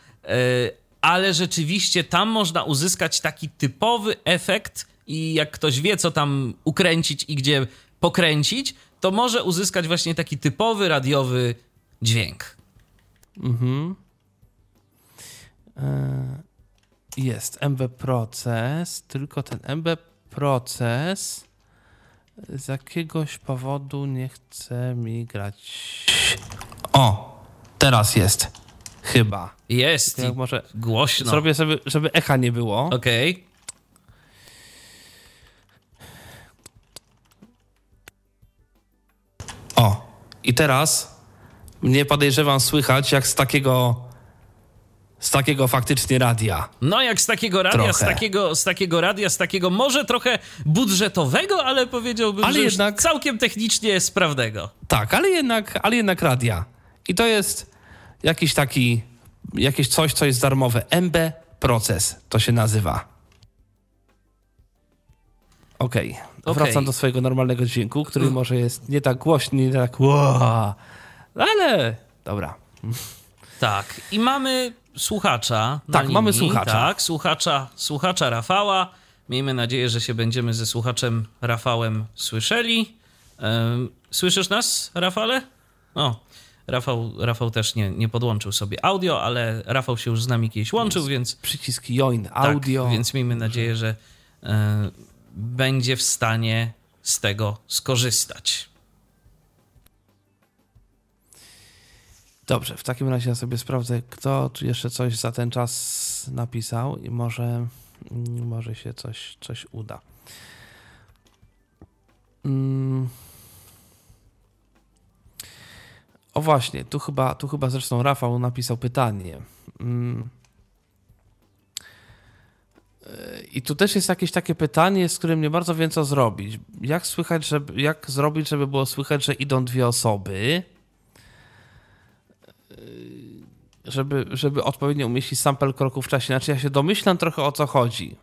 ale rzeczywiście tam można uzyskać taki typowy efekt i jak ktoś wie, co tam ukręcić i gdzie pokręcić, to może uzyskać właśnie taki typowy radiowy dźwięk. Mhm. E, jest MB Proces, tylko ten MB Proces z jakiegoś powodu nie chce mi grać. O, teraz jest. Chyba. Jest. Jak może głośno. Zrobię sobie, żeby echa nie było. Okej. Okay. O, i teraz mnie podejrzewam słychać jak z takiego z takiego faktycznie radia. No jak z takiego radia, z takiego, z takiego radia, z takiego może trochę budżetowego, ale powiedziałbym, ale że jednak, całkiem technicznie sprawnego. Tak, ale jednak, ale jednak radia. I to jest jakiś taki, jakieś coś, co jest darmowe. MB Proces to się nazywa. Okej, okay. wracam okay. do swojego normalnego dźwięku, który może jest nie tak głośny, nie tak wow, ale dobra. Tak, i mamy słuchacza. Tak, linii. mamy słuchacza. Tak, słuchacza, słuchacza Rafała. Miejmy nadzieję, że się będziemy ze słuchaczem Rafałem słyszeli. Słyszysz nas, Rafale? O, Rafał, Rafał też nie, nie podłączył sobie audio, ale Rafał się już z nami kiedyś łączył, więc... Przycisk join tak, audio. Tak, więc miejmy nadzieję, że y, będzie w stanie z tego skorzystać. Dobrze, w takim razie ja sobie sprawdzę, kto tu jeszcze coś za ten czas napisał i może, może się coś, coś uda. Mm. O właśnie, tu chyba, tu chyba zresztą Rafał napisał pytanie. Mm. I tu też jest jakieś takie pytanie, z którym nie bardzo wiem, co zrobić. Jak słychać, żeby, jak zrobić, żeby było słychać, że idą dwie osoby? Żeby, żeby odpowiednio umieścić sample kroku w czasie. Znaczy, ja się domyślam trochę o co chodzi.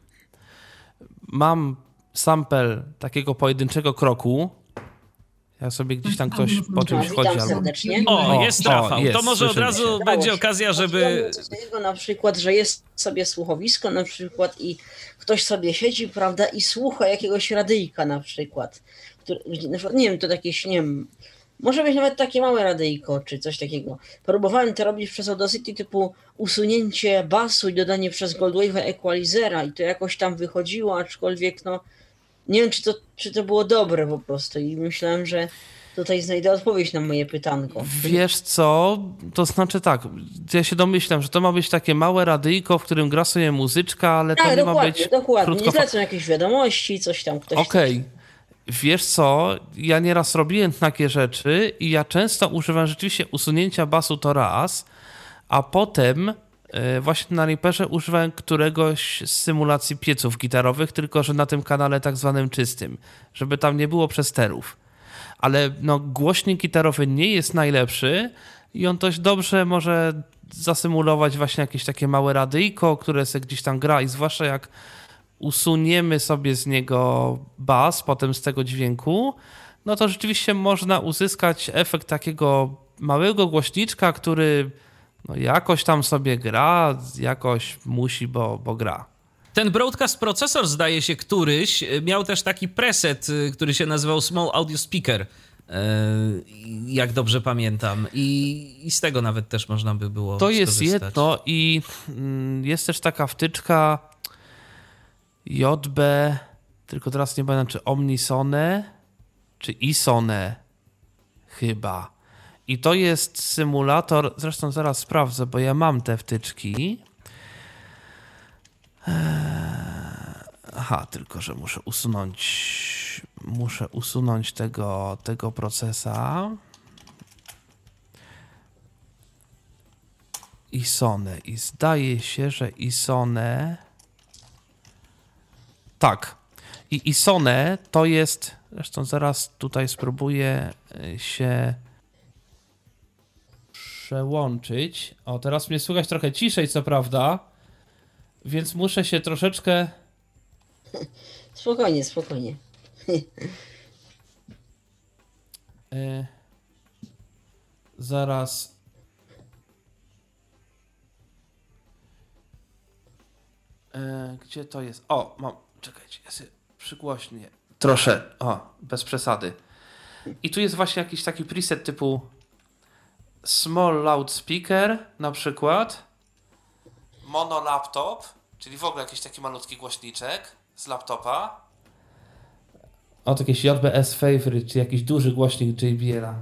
Mam sample takiego pojedynczego kroku, ja sobie gdzieś tam ktoś po czymś Witam chodzi. Albo... serdecznie. O, jest o, Rafał. jest, to może od razu się. będzie okazja, żeby. Coś takiego na przykład, że jest sobie słuchowisko na przykład i ktoś sobie siedzi, prawda, i słucha jakiegoś radyjka na przykład. Który, na przykład nie wiem, to jakieś, nie wiem, może być nawet takie małe radyjko, czy coś takiego. Próbowałem to robić przez Audacity typu usunięcie basu i dodanie przez Goldwave'a equalizera i to jakoś tam wychodziło, aczkolwiek no nie wiem, czy to, czy to było dobre po prostu i myślałem, że tutaj znajdę odpowiedź na moje pytanko. Wiesz co, to znaczy tak, ja się domyślam, że to ma być takie małe radyjko, w którym gra sobie muzyczka, ale to Tak, nie ma dokładnie, być dokładnie. Nie krótko... zlecą jakieś wiadomości, coś tam ktoś. Okej. Wiesz co, ja nieraz robiłem takie rzeczy i ja często używam rzeczywiście usunięcia basu to raz, a potem e, właśnie na Reaperze używałem któregoś z symulacji pieców gitarowych, tylko że na tym kanale tak zwanym czystym, żeby tam nie było przesterów. Ale no, głośnik gitarowy nie jest najlepszy i on dość dobrze może zasymulować właśnie jakieś takie małe radyjko, które sobie gdzieś tam gra i zwłaszcza jak usuniemy sobie z niego bas, potem z tego dźwięku, no to rzeczywiście można uzyskać efekt takiego małego głośniczka, który no jakoś tam sobie gra, jakoś musi, bo, bo gra. Ten broadcast procesor, zdaje się, któryś y, miał też taki preset, y, który się nazywał Small Audio Speaker. y, Jak dobrze pamiętam. I, I z tego nawet też można by było. To jest skorzystać. jedno i mm, jest też taka wtyczka JB, tylko teraz nie pamiętam czy Omnisone, czy Isone chyba. I to jest symulator, zresztą zaraz sprawdzę, bo ja mam te wtyczki. Eee, Aha, tylko że muszę usunąć muszę usunąć tego, tego procesa. Isone. I zdaje się, że Isone. Tak. I Isone to jest. Zresztą zaraz tutaj spróbuję y, się przełączyć. O, teraz mnie słychać trochę ciszej, co prawda. Więc muszę się troszeczkę. [LAUGHS] Spokojnie, spokojnie. [LAUGHS] y, zaraz. E, Gdzie to jest? O, mam. Czekajcie, ja sobie przygłośnię. Trosze. O, bez przesady. I tu jest właśnie jakiś taki preset typu small loudspeaker na przykład. Mono laptop, czyli w ogóle jakiś taki malutki głośniczek z laptopa. O, to jakieś JBS Favorite, czyli jakiś duży głośnik JBL-a.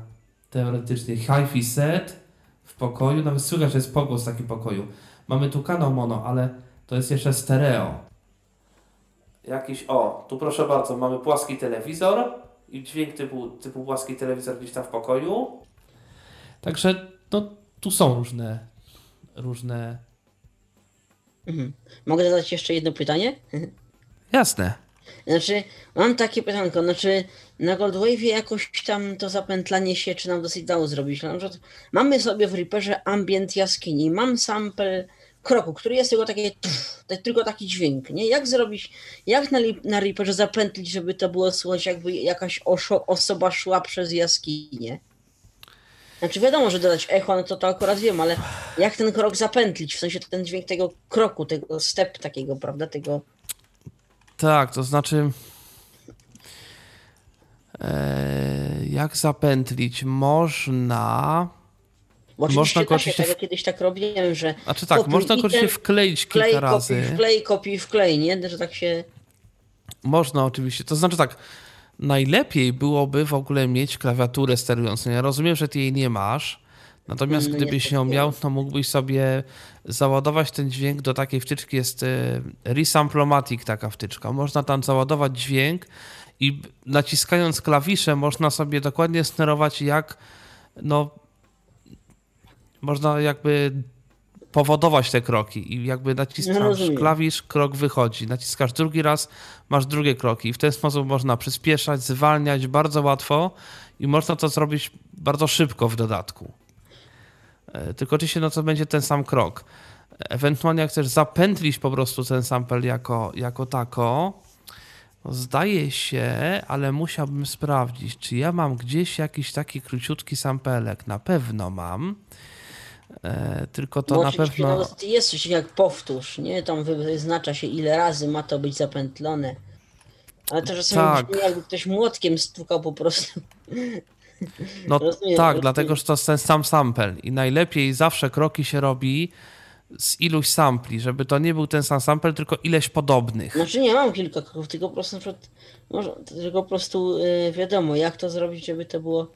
Teoretycznie hi-fi set w pokoju, nawet słychać, że jest pogłos w takim pokoju. Mamy tu kanał mono, ale to jest jeszcze stereo. Jakiś, o, tu proszę bardzo, mamy płaski telewizor i dźwięk typu, typu płaski telewizor gdzieś tam w pokoju. Także, no, tu są różne, różne... Mhm. Mogę zadać jeszcze jedno pytanie? Jasne. Znaczy, mam takie pytanko, znaczy na Goldwave'ie jakoś tam to zapętlanie się, czy nam dosyć dało zrobić. Na przykład mamy sobie w Reaperze ambient jaskini, mam sample kroku, który jest tylko takie, tylko taki dźwięk, nie? Jak zrobić, jak na, na Reaperze zapętlić, żeby to było słychać jakby jakaś osoba szła przez jaskinię? Znaczy wiadomo, że dodać echo, no to to akurat wiem, ale jak ten krok zapętlić, w sensie ten dźwięk tego kroku, tego step takiego, prawda, tego... Tak, to znaczy. E, jak zapętlić? Można. Bo Można go się, oczywiście jak kiedyś tak robiłem, że Znaczy tak, można go oczywiście ten wkleić kilka klej, razy. kopiuj, wklej, kopiuj, wklej, nie? Że tak się... Można oczywiście. To znaczy tak, najlepiej byłoby w ogóle mieć klawiaturę sterującą. Ja rozumiem, że ty jej nie masz. Natomiast No gdybyś ją miał, to mógłbyś sobie załadować ten dźwięk do takiej wtyczki. Jest e, Resamplomatic taka wtyczka. Można tam załadować dźwięk i naciskając klawisze można sobie dokładnie sterować jak no można jakby powodować te kroki i jakby naciskasz klawisz, krok wychodzi. Naciskasz drugi raz, masz drugie kroki i w ten sposób można przyspieszać, zwalniać bardzo łatwo i można to zrobić bardzo szybko w dodatku. E, Tylko oczywiście no to będzie ten sam krok. Ewentualnie jak chcesz zapętlić po prostu ten sample jako, jako tako, zdaje się, ale musiałbym sprawdzić, czy ja mam gdzieś jakiś taki króciutki sampelek. Na pewno mam. E, tylko to Bo na pewno. Jest coś jak powtórz, nie? Tam wyznacza się ile razy ma to być zapętlone. Ale to czasami Tak. brzmi jakby ktoś młotkiem stukał po prostu. [LAUGHS] No rozumiem, tak, rozumiem. dlatego że to jest ten sam sample i najlepiej zawsze kroki się robi z iluś sampli, żeby to nie był ten sam sample, tylko ileś podobnych. Znaczy nie mam kilka kroków, tylko po prostu na przykład, może, tylko po prostu y, wiadomo, jak to zrobić, żeby to było.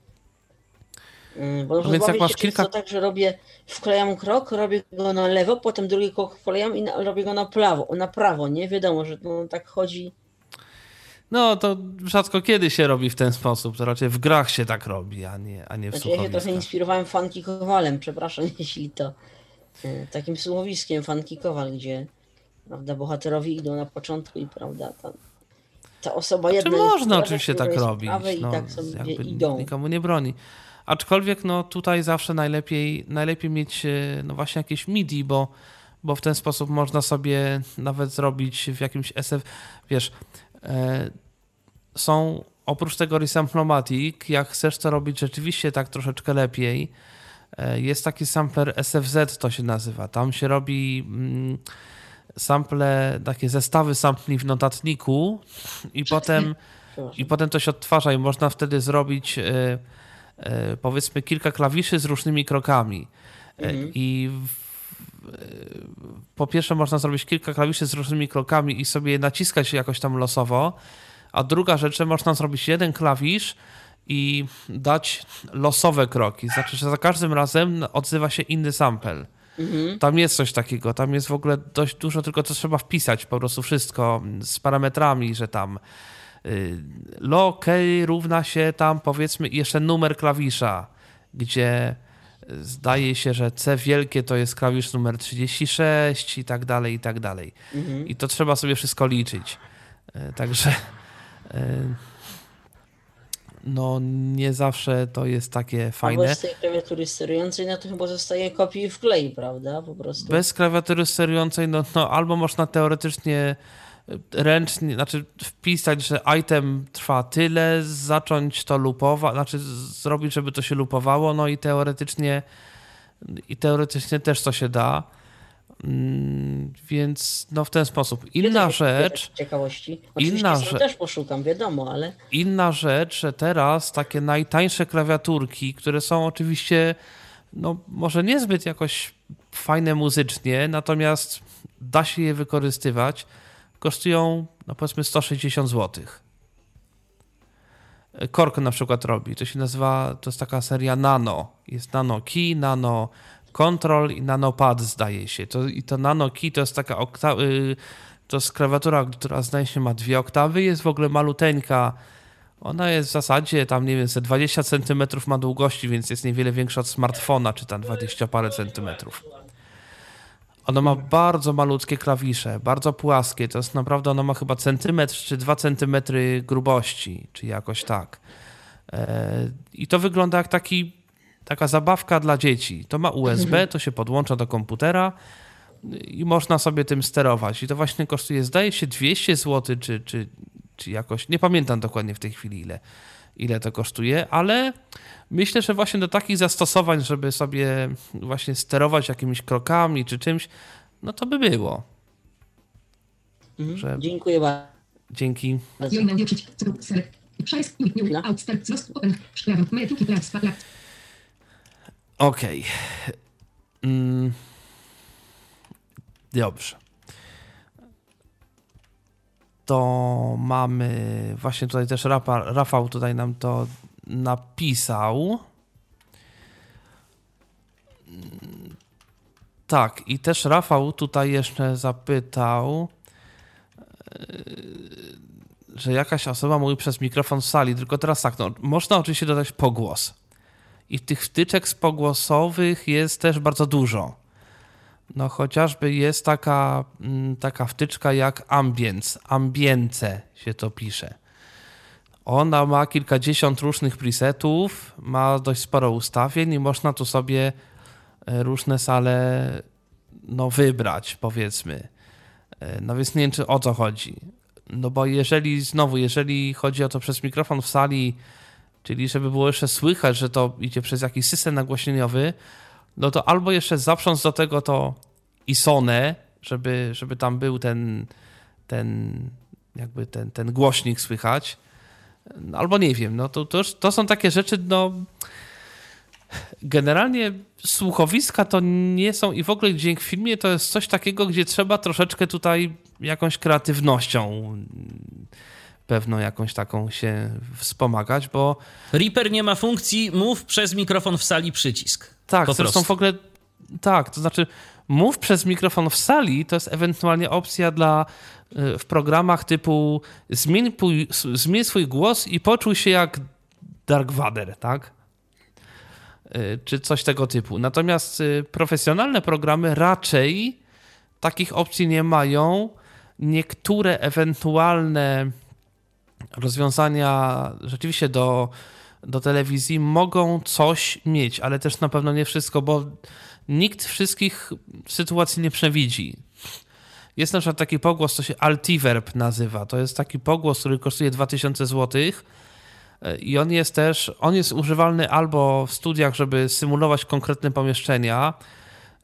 Y, bo No więc jak masz kilka- tak, że robię, wklejam krok, robię go na lewo, potem drugi krok wklejam i na, robię go na prawo, na prawo, nie? Wiadomo, że no, tak chodzi. No to rzadko kiedy się robi w ten sposób, to raczej w grach się tak robi, a nie, a nie w Znaczy ja się trochę inspirowałem Funky Kowalem, przepraszam, [LAUGHS] jeśli to y, takim słuchowiskiem Funky Kowal, gdzie prawda, bohaterowie idą na początku i prawda, ta, ta osoba Czy jedna jest można oczywiście tak robić, no, tak sobie jakby idą. nikomu nie broni. Aczkolwiek no tutaj zawsze najlepiej, najlepiej mieć e, no właśnie jakieś MIDI, bo, bo w ten sposób można sobie nawet zrobić w jakimś SF, wiesz, e, są oprócz tego Resamplomatic, jak chcesz to robić rzeczywiście tak troszeczkę lepiej, e, jest taki sampler SFZ to się nazywa. Tam się robi mm, sample, takie zestawy sampli w notatniku i potem i potem to się odtwarza i można wtedy zrobić e, powiedzmy kilka klawiszy z różnymi krokami. E, I w, e, po pierwsze można zrobić kilka klawiszy z różnymi krokami i sobie naciskać jakoś tam losowo, a druga rzecz, można zrobić jeden klawisz i dać losowe kroki. Znaczy, że za każdym razem odzywa się inny sample. Tam jest coś takiego, tam jest w ogóle dość dużo, tylko to trzeba wpisać po prostu wszystko z parametrami, że tam low key równa się tam powiedzmy jeszcze numer klawisza, gdzie zdaje się, że C wielkie to jest klawisz numer 36 i tak dalej, i tak dalej. I to trzeba sobie wszystko liczyć. Y, Także y, no nie zawsze to jest takie Albo fajne. z tej klawiatury sterującej, no to chyba zostaje kopiuj i wklej, prawda? Po prostu. Bez klawiatury sterującej, no, no albo można teoretycznie ręcznie, znaczy wpisać, że item trwa tyle, zacząć to lupować, znaczy zrobić, żeby to się lupowało, no i teoretycznie i teoretycznie też to się da. Mm, Więc no w ten sposób. Inna rzecz, Ciekawości. Oczywiście inna rzecz- też poszukam, wiadomo, ale Inna rzecz, że teraz takie najtańsze klawiaturki, które są oczywiście, no może niezbyt jakoś fajne muzycznie, natomiast da się je wykorzystywać, kosztują no powiedzmy 160 zł. Kork na przykład robi, to się nazywa, to jest taka seria Nano. Jest Nano Key, Nano Control i Nano Pad zdaje się. To, I to Nano Key to jest taka okta- y, to jest klawiatura, która zdaje się ma dwie oktawy, jest w ogóle maluteńka. Ona jest w zasadzie tam, nie wiem, ze 20 cm ma długości, więc jest niewiele większa od smartfona, czy tam 20 parę centymetrów. Ona ma bardzo malutkie klawisze, bardzo płaskie. To jest naprawdę, ona ma chyba centymetr czy dwa centymetry grubości, czy jakoś tak. E, I to wygląda jak taki, taka zabawka dla dzieci. To ma USB, to się podłącza do komputera i można sobie tym sterować. I to właśnie kosztuje, zdaje się, 200 zł, czy, czy, czy jakoś, nie pamiętam dokładnie w tej chwili ile, ile to kosztuje, ale myślę, że właśnie do takich zastosowań, żeby sobie właśnie sterować jakimiś krokami czy czymś, no to by było. Że dziękuję bardzo. dzięki. Join audio przycisk. Celu. To mamy właśnie tutaj też Rafa, Rafał tutaj nam to napisał. Tak, i też Rafał tutaj jeszcze zapytał, yy, że jakaś osoba mówi przez mikrofon w sali, tylko teraz tak, no, można oczywiście dodać pogłos. i tych wtyczek spogłosowych jest też bardzo dużo. No chociażby jest taka, mm, taka wtyczka jak Ambience, Ambience się to pisze. Ona ma kilkadziesiąt różnych presetów, ma dość sporo ustawień i można tu sobie e, różne sale no, wybrać, powiedzmy. E, no więc nie wiem, czy o co chodzi. No bo jeżeli, znowu, jeżeli chodzi o to przez mikrofon w sali, czyli żeby było jeszcze słychać, że to idzie przez jakiś system nagłośnieniowy, no to albo jeszcze zaprząc do tego to ISONE, żeby, żeby tam był ten, ten jakby ten, ten głośnik słychać, albo nie wiem, no to, to, to są takie rzeczy, no generalnie słuchowiska to nie są i w ogóle dźwięk w filmie to jest coś takiego, gdzie trzeba troszeczkę tutaj jakąś kreatywnością pewną jakąś taką się wspomagać, bo... Reaper nie ma funkcji mów przez mikrofon w sali przycisk. Tak, po zresztą prostu. w ogóle tak, to znaczy mów przez mikrofon w sali to jest ewentualnie opcja dla y, w programach typu zmień, zmień swój głos i poczuj się jak Dark Vader, tak? Y, Czy coś tego typu. Natomiast y, profesjonalne programy raczej takich opcji nie mają. Niektóre ewentualne rozwiązania rzeczywiście do, do telewizji mogą coś mieć, ale też na pewno nie wszystko, bo nikt wszystkich sytuacji nie przewidzi. Jest na przykład taki pogłos, co się Altiverb nazywa. To jest taki pogłos, który kosztuje 2000 zł. I on jest też, on jest używalny albo w studiach, żeby symulować konkretne pomieszczenia,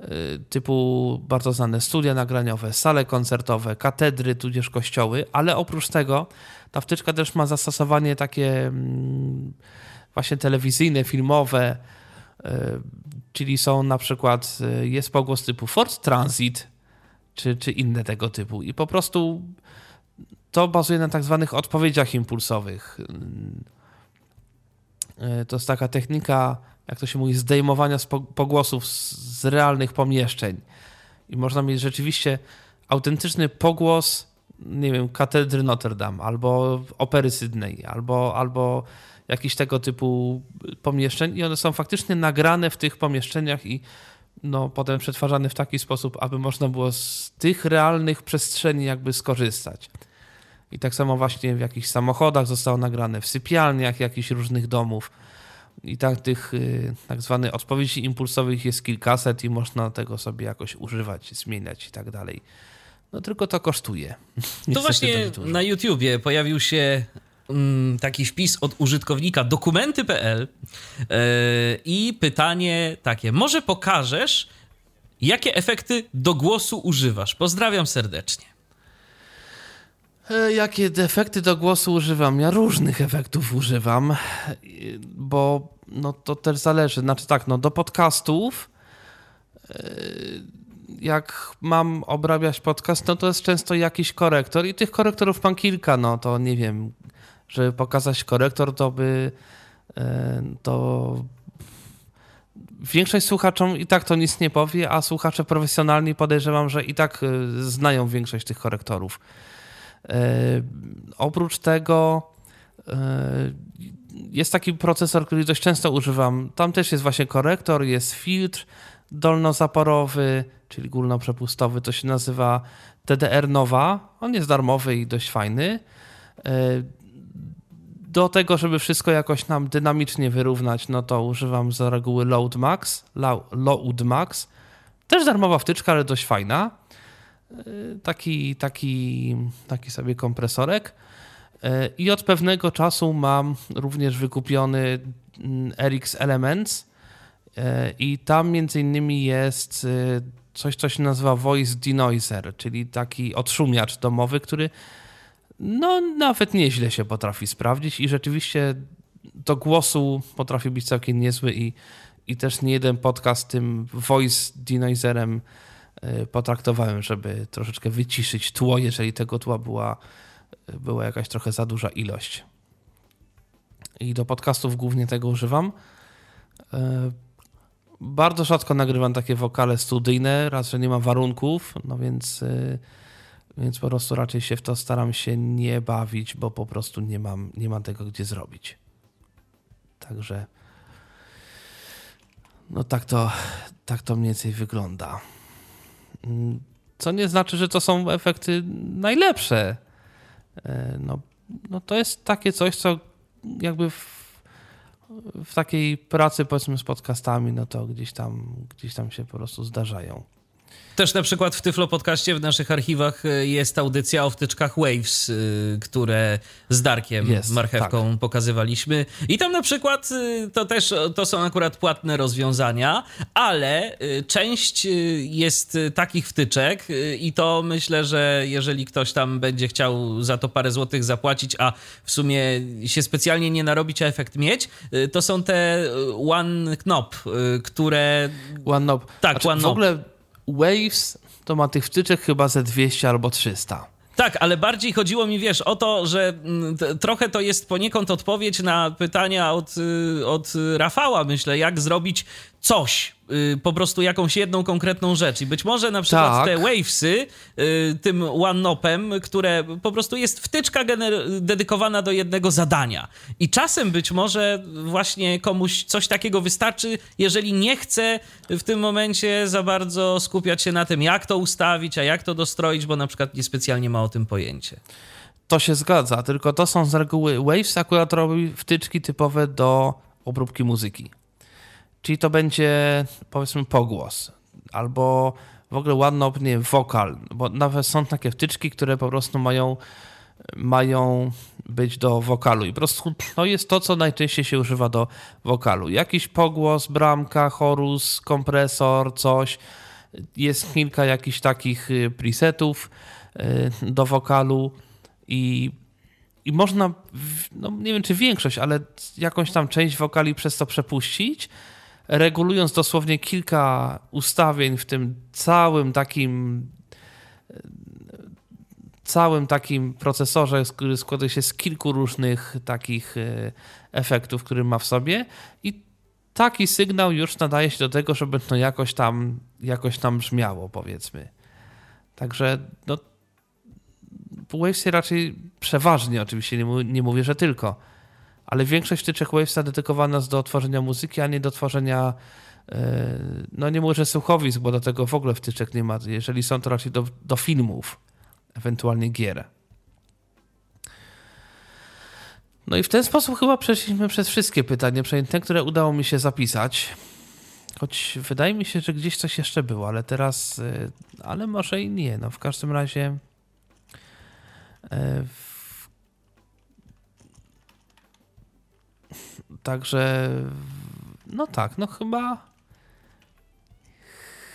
y, typu bardzo znane studia nagraniowe, sale koncertowe, katedry, tudzież kościoły, ale oprócz tego ta wtyczka też ma zastosowanie takie mm, właśnie telewizyjne, filmowe, y, czyli są na przykład, y, jest pogłos typu Ford Transit, czy, czy inne tego typu. I po prostu to bazuje na tak zwanych odpowiedziach impulsowych. Y, To jest taka technika, jak to się mówi, zdejmowania pogłosów z, z realnych pomieszczeń. I można mieć rzeczywiście autentyczny pogłos, nie wiem, katedry Notre Dame, albo opery Sydney, albo, albo jakichś tego typu pomieszczeń i one są faktycznie nagrane w tych pomieszczeniach i no, potem przetwarzane w taki sposób, aby można było z tych realnych przestrzeni jakby skorzystać. I tak samo właśnie w jakichś samochodach zostało nagrane, w sypialniach jakichś różnych domów. I tak tych y, tak zwanych odpowiedzi impulsowych jest kilkaset i można tego sobie jakoś używać, zmieniać i tak dalej. No tylko to kosztuje. [LAUGHS] To Niestety właśnie na YouTubie pojawił się taki wpis od użytkownika dokumenty.pl yy, i pytanie takie, może pokażesz, jakie efekty do głosu używasz? Pozdrawiam serdecznie. E, Jakie efekty do głosu używam? Ja różnych efektów używam, e, bo no to też zależy. Znaczy tak, no do podcastów e, jak mam obrabiać podcast, no to jest często jakiś korektor i tych korektorów mam kilka, no to nie wiem, żeby pokazać korektor, to by e, to większość słuchaczom i tak to nic nie powie, a słuchacze profesjonalni podejrzewam, że i tak e, znają większość tych korektorów. E, oprócz tego jest taki procesor, który dość często używam. Tam też jest właśnie korektor, jest filtr dolnozaporowy, czyli górnoprzepustowy, to się nazywa TDR Nova. On jest darmowy i dość fajny. Do tego, żeby wszystko jakoś nam dynamicznie wyrównać, no to używam za reguły Load Max, Load Max. Też darmowa wtyczka, ale dość fajna taki, taki, taki sobie kompresorek. E, I od pewnego czasu mam również wykupiony mm, RX Elements e, i tam między innymi jest coś, co się nazywa Voice Denoiser, czyli taki odszumiacz domowy, który no nawet nieźle się potrafi sprawdzić i rzeczywiście do głosu potrafi być całkiem niezły i, i też nie jeden podcast tym Voice Denoiserem y, potraktowałem, żeby troszeczkę wyciszyć tło, jeżeli tego tła była, była jakaś trochę za duża ilość. I do podcastów głównie tego używam. Y, Bardzo rzadko nagrywam takie wokale studyjne, że nie ma warunków, no więc, y, więc po prostu raczej się w to staram się nie bawić, bo po prostu nie mam, nie mam tego gdzie zrobić. Także No tak to, tak to mniej więcej wygląda. Mm, Co nie znaczy, że to są efekty najlepsze. E, No, no to jest takie coś, co jakby w, w takiej pracy powiedzmy z podcastami, no to gdzieś tam, gdzieś tam się po prostu zdarzają. Też na przykład w Tyflo Podcaście w naszych archiwach y, jest audycja o wtyczkach Waves, y, które z Darkiem Jest, Marchewką pokazywaliśmy. I tam na przykład y, to też to są akurat płatne rozwiązania, ale część jest takich wtyczek i to myślę, że jeżeli ktoś tam będzie chciał za to parę złotych zapłacić, a w sumie się specjalnie nie narobić, a efekt mieć, to są te One Knop, które OneNob. Tak, znaczy, OneNob. W ogóle Waves to ma tych wtyczek chyba ze 200 albo 300. Tak, ale bardziej chodziło mi, wiesz, o to, że mm, trochę to jest poniekąd odpowiedź na pytania od, y, od Rafała, myślę, jak zrobić coś, y, po prostu jakąś jedną konkretną rzecz. I być może na przykład Tak. te Wavesy y, tym OneNopem, które po prostu jest wtyczka dedykowana do jednego zadania. I czasem być może właśnie komuś coś takiego wystarczy, jeżeli nie chce w tym momencie za bardzo skupiać się na tym, jak to ustawić, a jak to dostroić, bo na przykład niespecjalnie ma o tym pojęcie. To się zgadza, tylko to są z reguły Waves akurat robi wtyczki typowe do obróbki muzyki. Czyli to będzie powiedzmy pogłos albo w ogóle OneNob, nie wokal, bo nawet są takie wtyczki, które po prostu mają, mają być do wokalu i po prostu to jest to, co najczęściej się używa do wokalu. Jakiś pogłos, bramka, chorus, kompresor, coś. Jest kilka jakichś takich y, presetów y, do wokalu i, i można, no nie wiem czy większość, ale jakąś tam część wokali przez to przepuścić, regulując dosłownie kilka ustawień w tym całym takim całym takim procesorze, który składa się z kilku różnych takich e, efektów, który ma w sobie i taki sygnał już nadaje się do tego, żeby to jakoś tam, jakoś tam brzmiało, powiedzmy. Także no, Wavesy raczej przeważnie, oczywiście nie, nie mówię, że tylko, ale większość wtyczek Wavesa dedykowana jest do tworzenia muzyki, a nie do tworzenia e, no nie mówię, że słuchowisk, bo do tego w ogóle wtyczek nie ma. Jeżeli są, to raczej do, do filmów, ewentualnie gier. No i w ten sposób chyba przeszliśmy przez wszystkie pytania, przynajmniej te, które udało mi się zapisać. Choć wydaje mi się, że gdzieś coś jeszcze było, ale teraz, y, ale może i nie. No w każdym razie. e, w- Także, no tak, no chyba.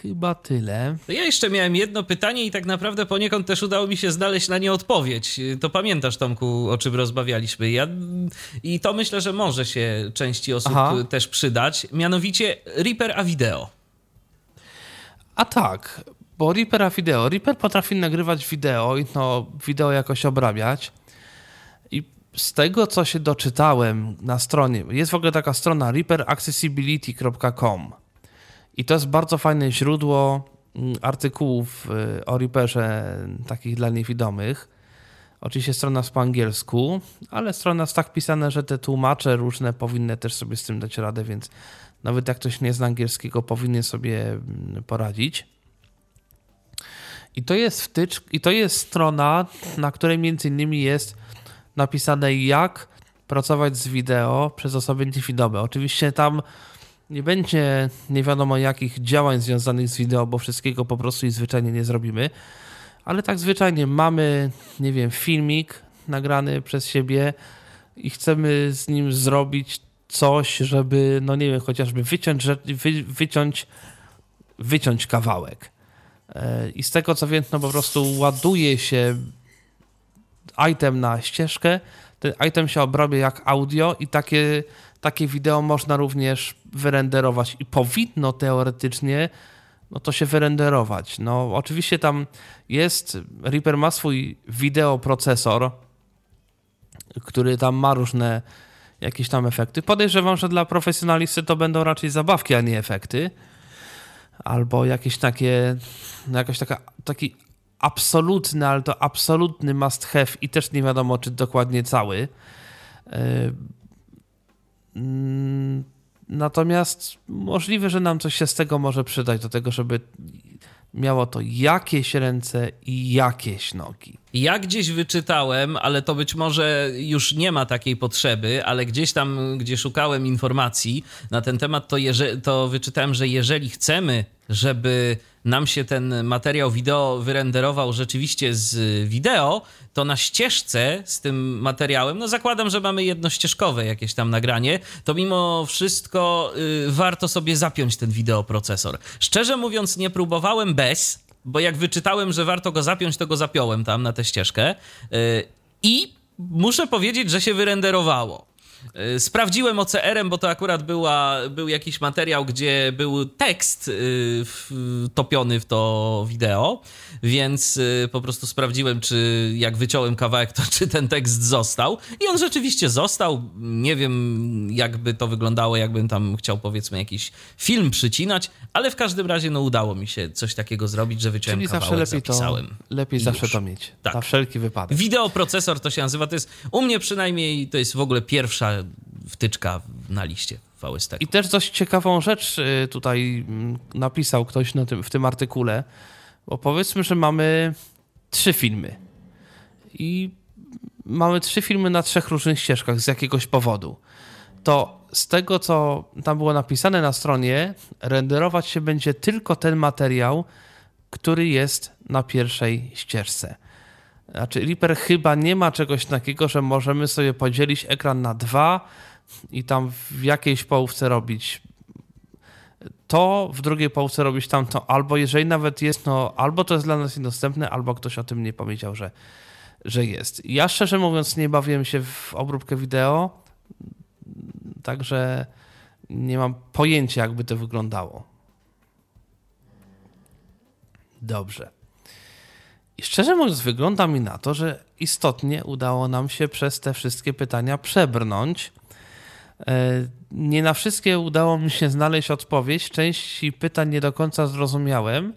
Chyba tyle. To ja jeszcze miałem jedno pytanie i tak naprawdę poniekąd też udało mi się znaleźć na nie odpowiedź. To pamiętasz, Tomku, o czym rozmawialiśmy. Ja, I to myślę, że może się części osób Aha. też przydać. Mianowicie Reaper a wideo. A tak, bo Reapera wideo. Reaper potrafi nagrywać wideo i to wideo jakoś obrabiać. Z tego, co się doczytałem na stronie, jest w ogóle taka strona reaperaccessibility.com i to jest bardzo fajne źródło mm, artykułów y, o Reaperze takich dla niewidomych. Oczywiście strona jest po angielsku, ale strona jest tak pisana, że te tłumacze różne powinny też sobie z tym dać radę, więc nawet jak ktoś nie zna angielskiego, powinien sobie mm, poradzić. I to jest wtycz, i to jest strona, na której między innymi jest napisane jak pracować z wideo przez osoby niewidome. Oczywiście tam nie będzie nie wiadomo jakich działań związanych z wideo, bo wszystkiego po prostu i zwyczajnie nie zrobimy. Ale tak zwyczajnie mamy, nie wiem, filmik nagrany przez siebie i chcemy z nim zrobić coś, żeby, no nie wiem, chociażby wyciąć, wy, wyciąć, wyciąć kawałek. E, I z tego co wiem, no po prostu ładuje się item na ścieżkę, ten item się obrabia jak audio i takie, takie wideo można również wyrenderować i powinno teoretycznie no to się wyrenderować. No oczywiście tam jest, Reaper ma swój wideoprocesor, który tam ma różne jakieś tam efekty. Podejrzewam, że dla profesjonalisty to będą raczej zabawki, a nie efekty. Albo jakieś takie, jakaś taka, taki absolutny, ale to absolutny must have i też nie wiadomo, czy dokładnie cały. Yy, mm, Natomiast możliwe, że nam coś się z tego może przydać do tego, żeby miało to jakieś ręce i jakieś nogi. Ja gdzieś wyczytałem, ale to być może już nie ma takiej potrzeby, ale gdzieś tam, gdzie szukałem informacji na ten temat, to, jeże, to wyczytałem, że jeżeli chcemy, żeby nam się ten materiał wideo wyrenderował rzeczywiście z wideo, to na ścieżce z tym materiałem, no zakładam, że mamy jednościeżkowe jakieś tam nagranie, to mimo wszystko y, warto sobie zapiąć ten wideoprocesor. Szczerze mówiąc, nie próbowałem bez, bo jak wyczytałem, że warto go zapiąć, to go zapiąłem tam na tę ścieżkę. Y, I muszę powiedzieć, że się wyrenderowało. Y, Sprawdziłem OCR-em, bo to akurat była, był jakiś materiał, gdzie był tekst y, topiony w to wideo, więc y, po prostu sprawdziłem, czy jak wyciąłem kawałek, to czy ten tekst został. I on rzeczywiście został. Nie wiem, jakby to wyglądało, jakbym tam chciał powiedzmy jakiś film przycinać, ale w każdym razie no, udało mi się coś takiego zrobić, że wyciąłem Czyli kawałek, zawsze lepiej to, zapisałem. lepiej I zawsze już. to mieć. Tak. Na wszelki wypadek. Wideoprocesor to się nazywa, to jest u mnie przynajmniej to jest w ogóle pierwsza wtyczka na liście VST. I też dość ciekawą rzecz y, tutaj mm, napisał ktoś na tym, w tym artykule, bo powiedzmy, że mamy trzy filmy i mamy trzy filmy na trzech różnych ścieżkach z jakiegoś powodu. To z tego, co tam było napisane na stronie, renderować się będzie tylko ten materiał, który jest na pierwszej ścieżce. Znaczy, Reaper chyba nie ma czegoś takiego, że możemy sobie podzielić ekran na dwa i tam w jakiejś połówce robić to, w drugiej połówce robić tamto, albo jeżeli nawet jest, no albo to jest dla nas niedostępne, albo ktoś o tym nie powiedział, że, że jest. Ja szczerze mówiąc nie bawiłem się w obróbkę wideo, także nie mam pojęcia, jakby to wyglądało. Dobrze. I szczerze mówiąc, wygląda mi na to, że istotnie udało nam się przez te wszystkie pytania przebrnąć. E, Nie na wszystkie udało mi się znaleźć odpowiedź. Części pytań nie do końca zrozumiałem,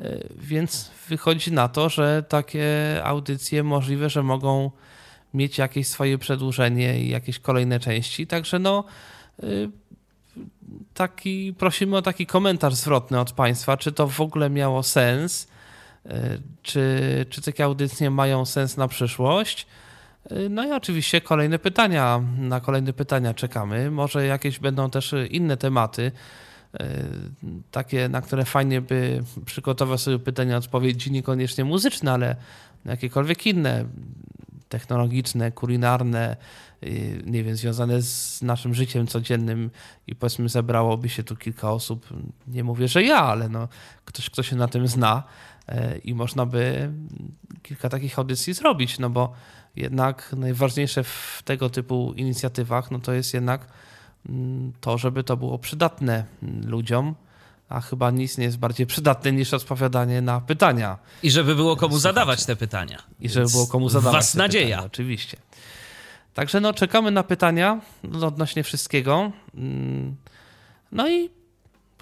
e, więc wychodzi na to, że takie audycje możliwe, że mogą mieć jakieś swoje przedłużenie i jakieś kolejne części. Także no, e, taki, prosimy o taki komentarz zwrotny od Państwa, czy to w ogóle miało sens, czy, czy takie audycje mają sens na przyszłość. E, No i oczywiście kolejne pytania, na kolejne pytania czekamy. Może jakieś będą też inne tematy, e, takie, na które fajnie by przygotować sobie pytania, odpowiedzi, niekoniecznie muzyczne, ale jakiekolwiek inne, technologiczne, kulinarne, nie wiem, związane z naszym życiem codziennym i powiedzmy zebrałoby się tu kilka osób, nie mówię, że ja, ale no ktoś, kto się na tym zna e, i można by kilka takich audycji zrobić, no bo jednak najważniejsze w tego typu inicjatywach, no to jest jednak mm, to, żeby to było przydatne mm, ludziom, a chyba nic nie jest bardziej przydatne niż odpowiadanie na pytania. I żeby było komu Słuchajcie. zadawać te pytania. I żeby było komu zadawać. Was te nadzieja. Pytania, oczywiście. Także no, czekamy na pytania no, odnośnie wszystkiego. Mm, No i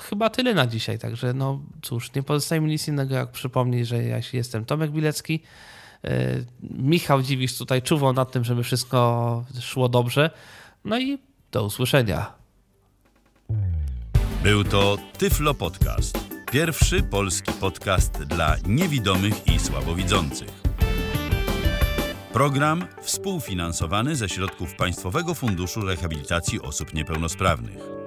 chyba tyle na dzisiaj. Także no cóż, nie pozostaje mi nic innego, jak przypomnieć, że ja jestem Tomek Bilecki. E, Michał Dziwisz tutaj czuwał nad tym, żeby wszystko szło dobrze. No i do usłyszenia. Był to Tyflo Podcast. Pierwszy polski podcast dla niewidomych i słabowidzących. Program współfinansowany ze środków Państwowego Funduszu Rehabilitacji Osób Niepełnosprawnych.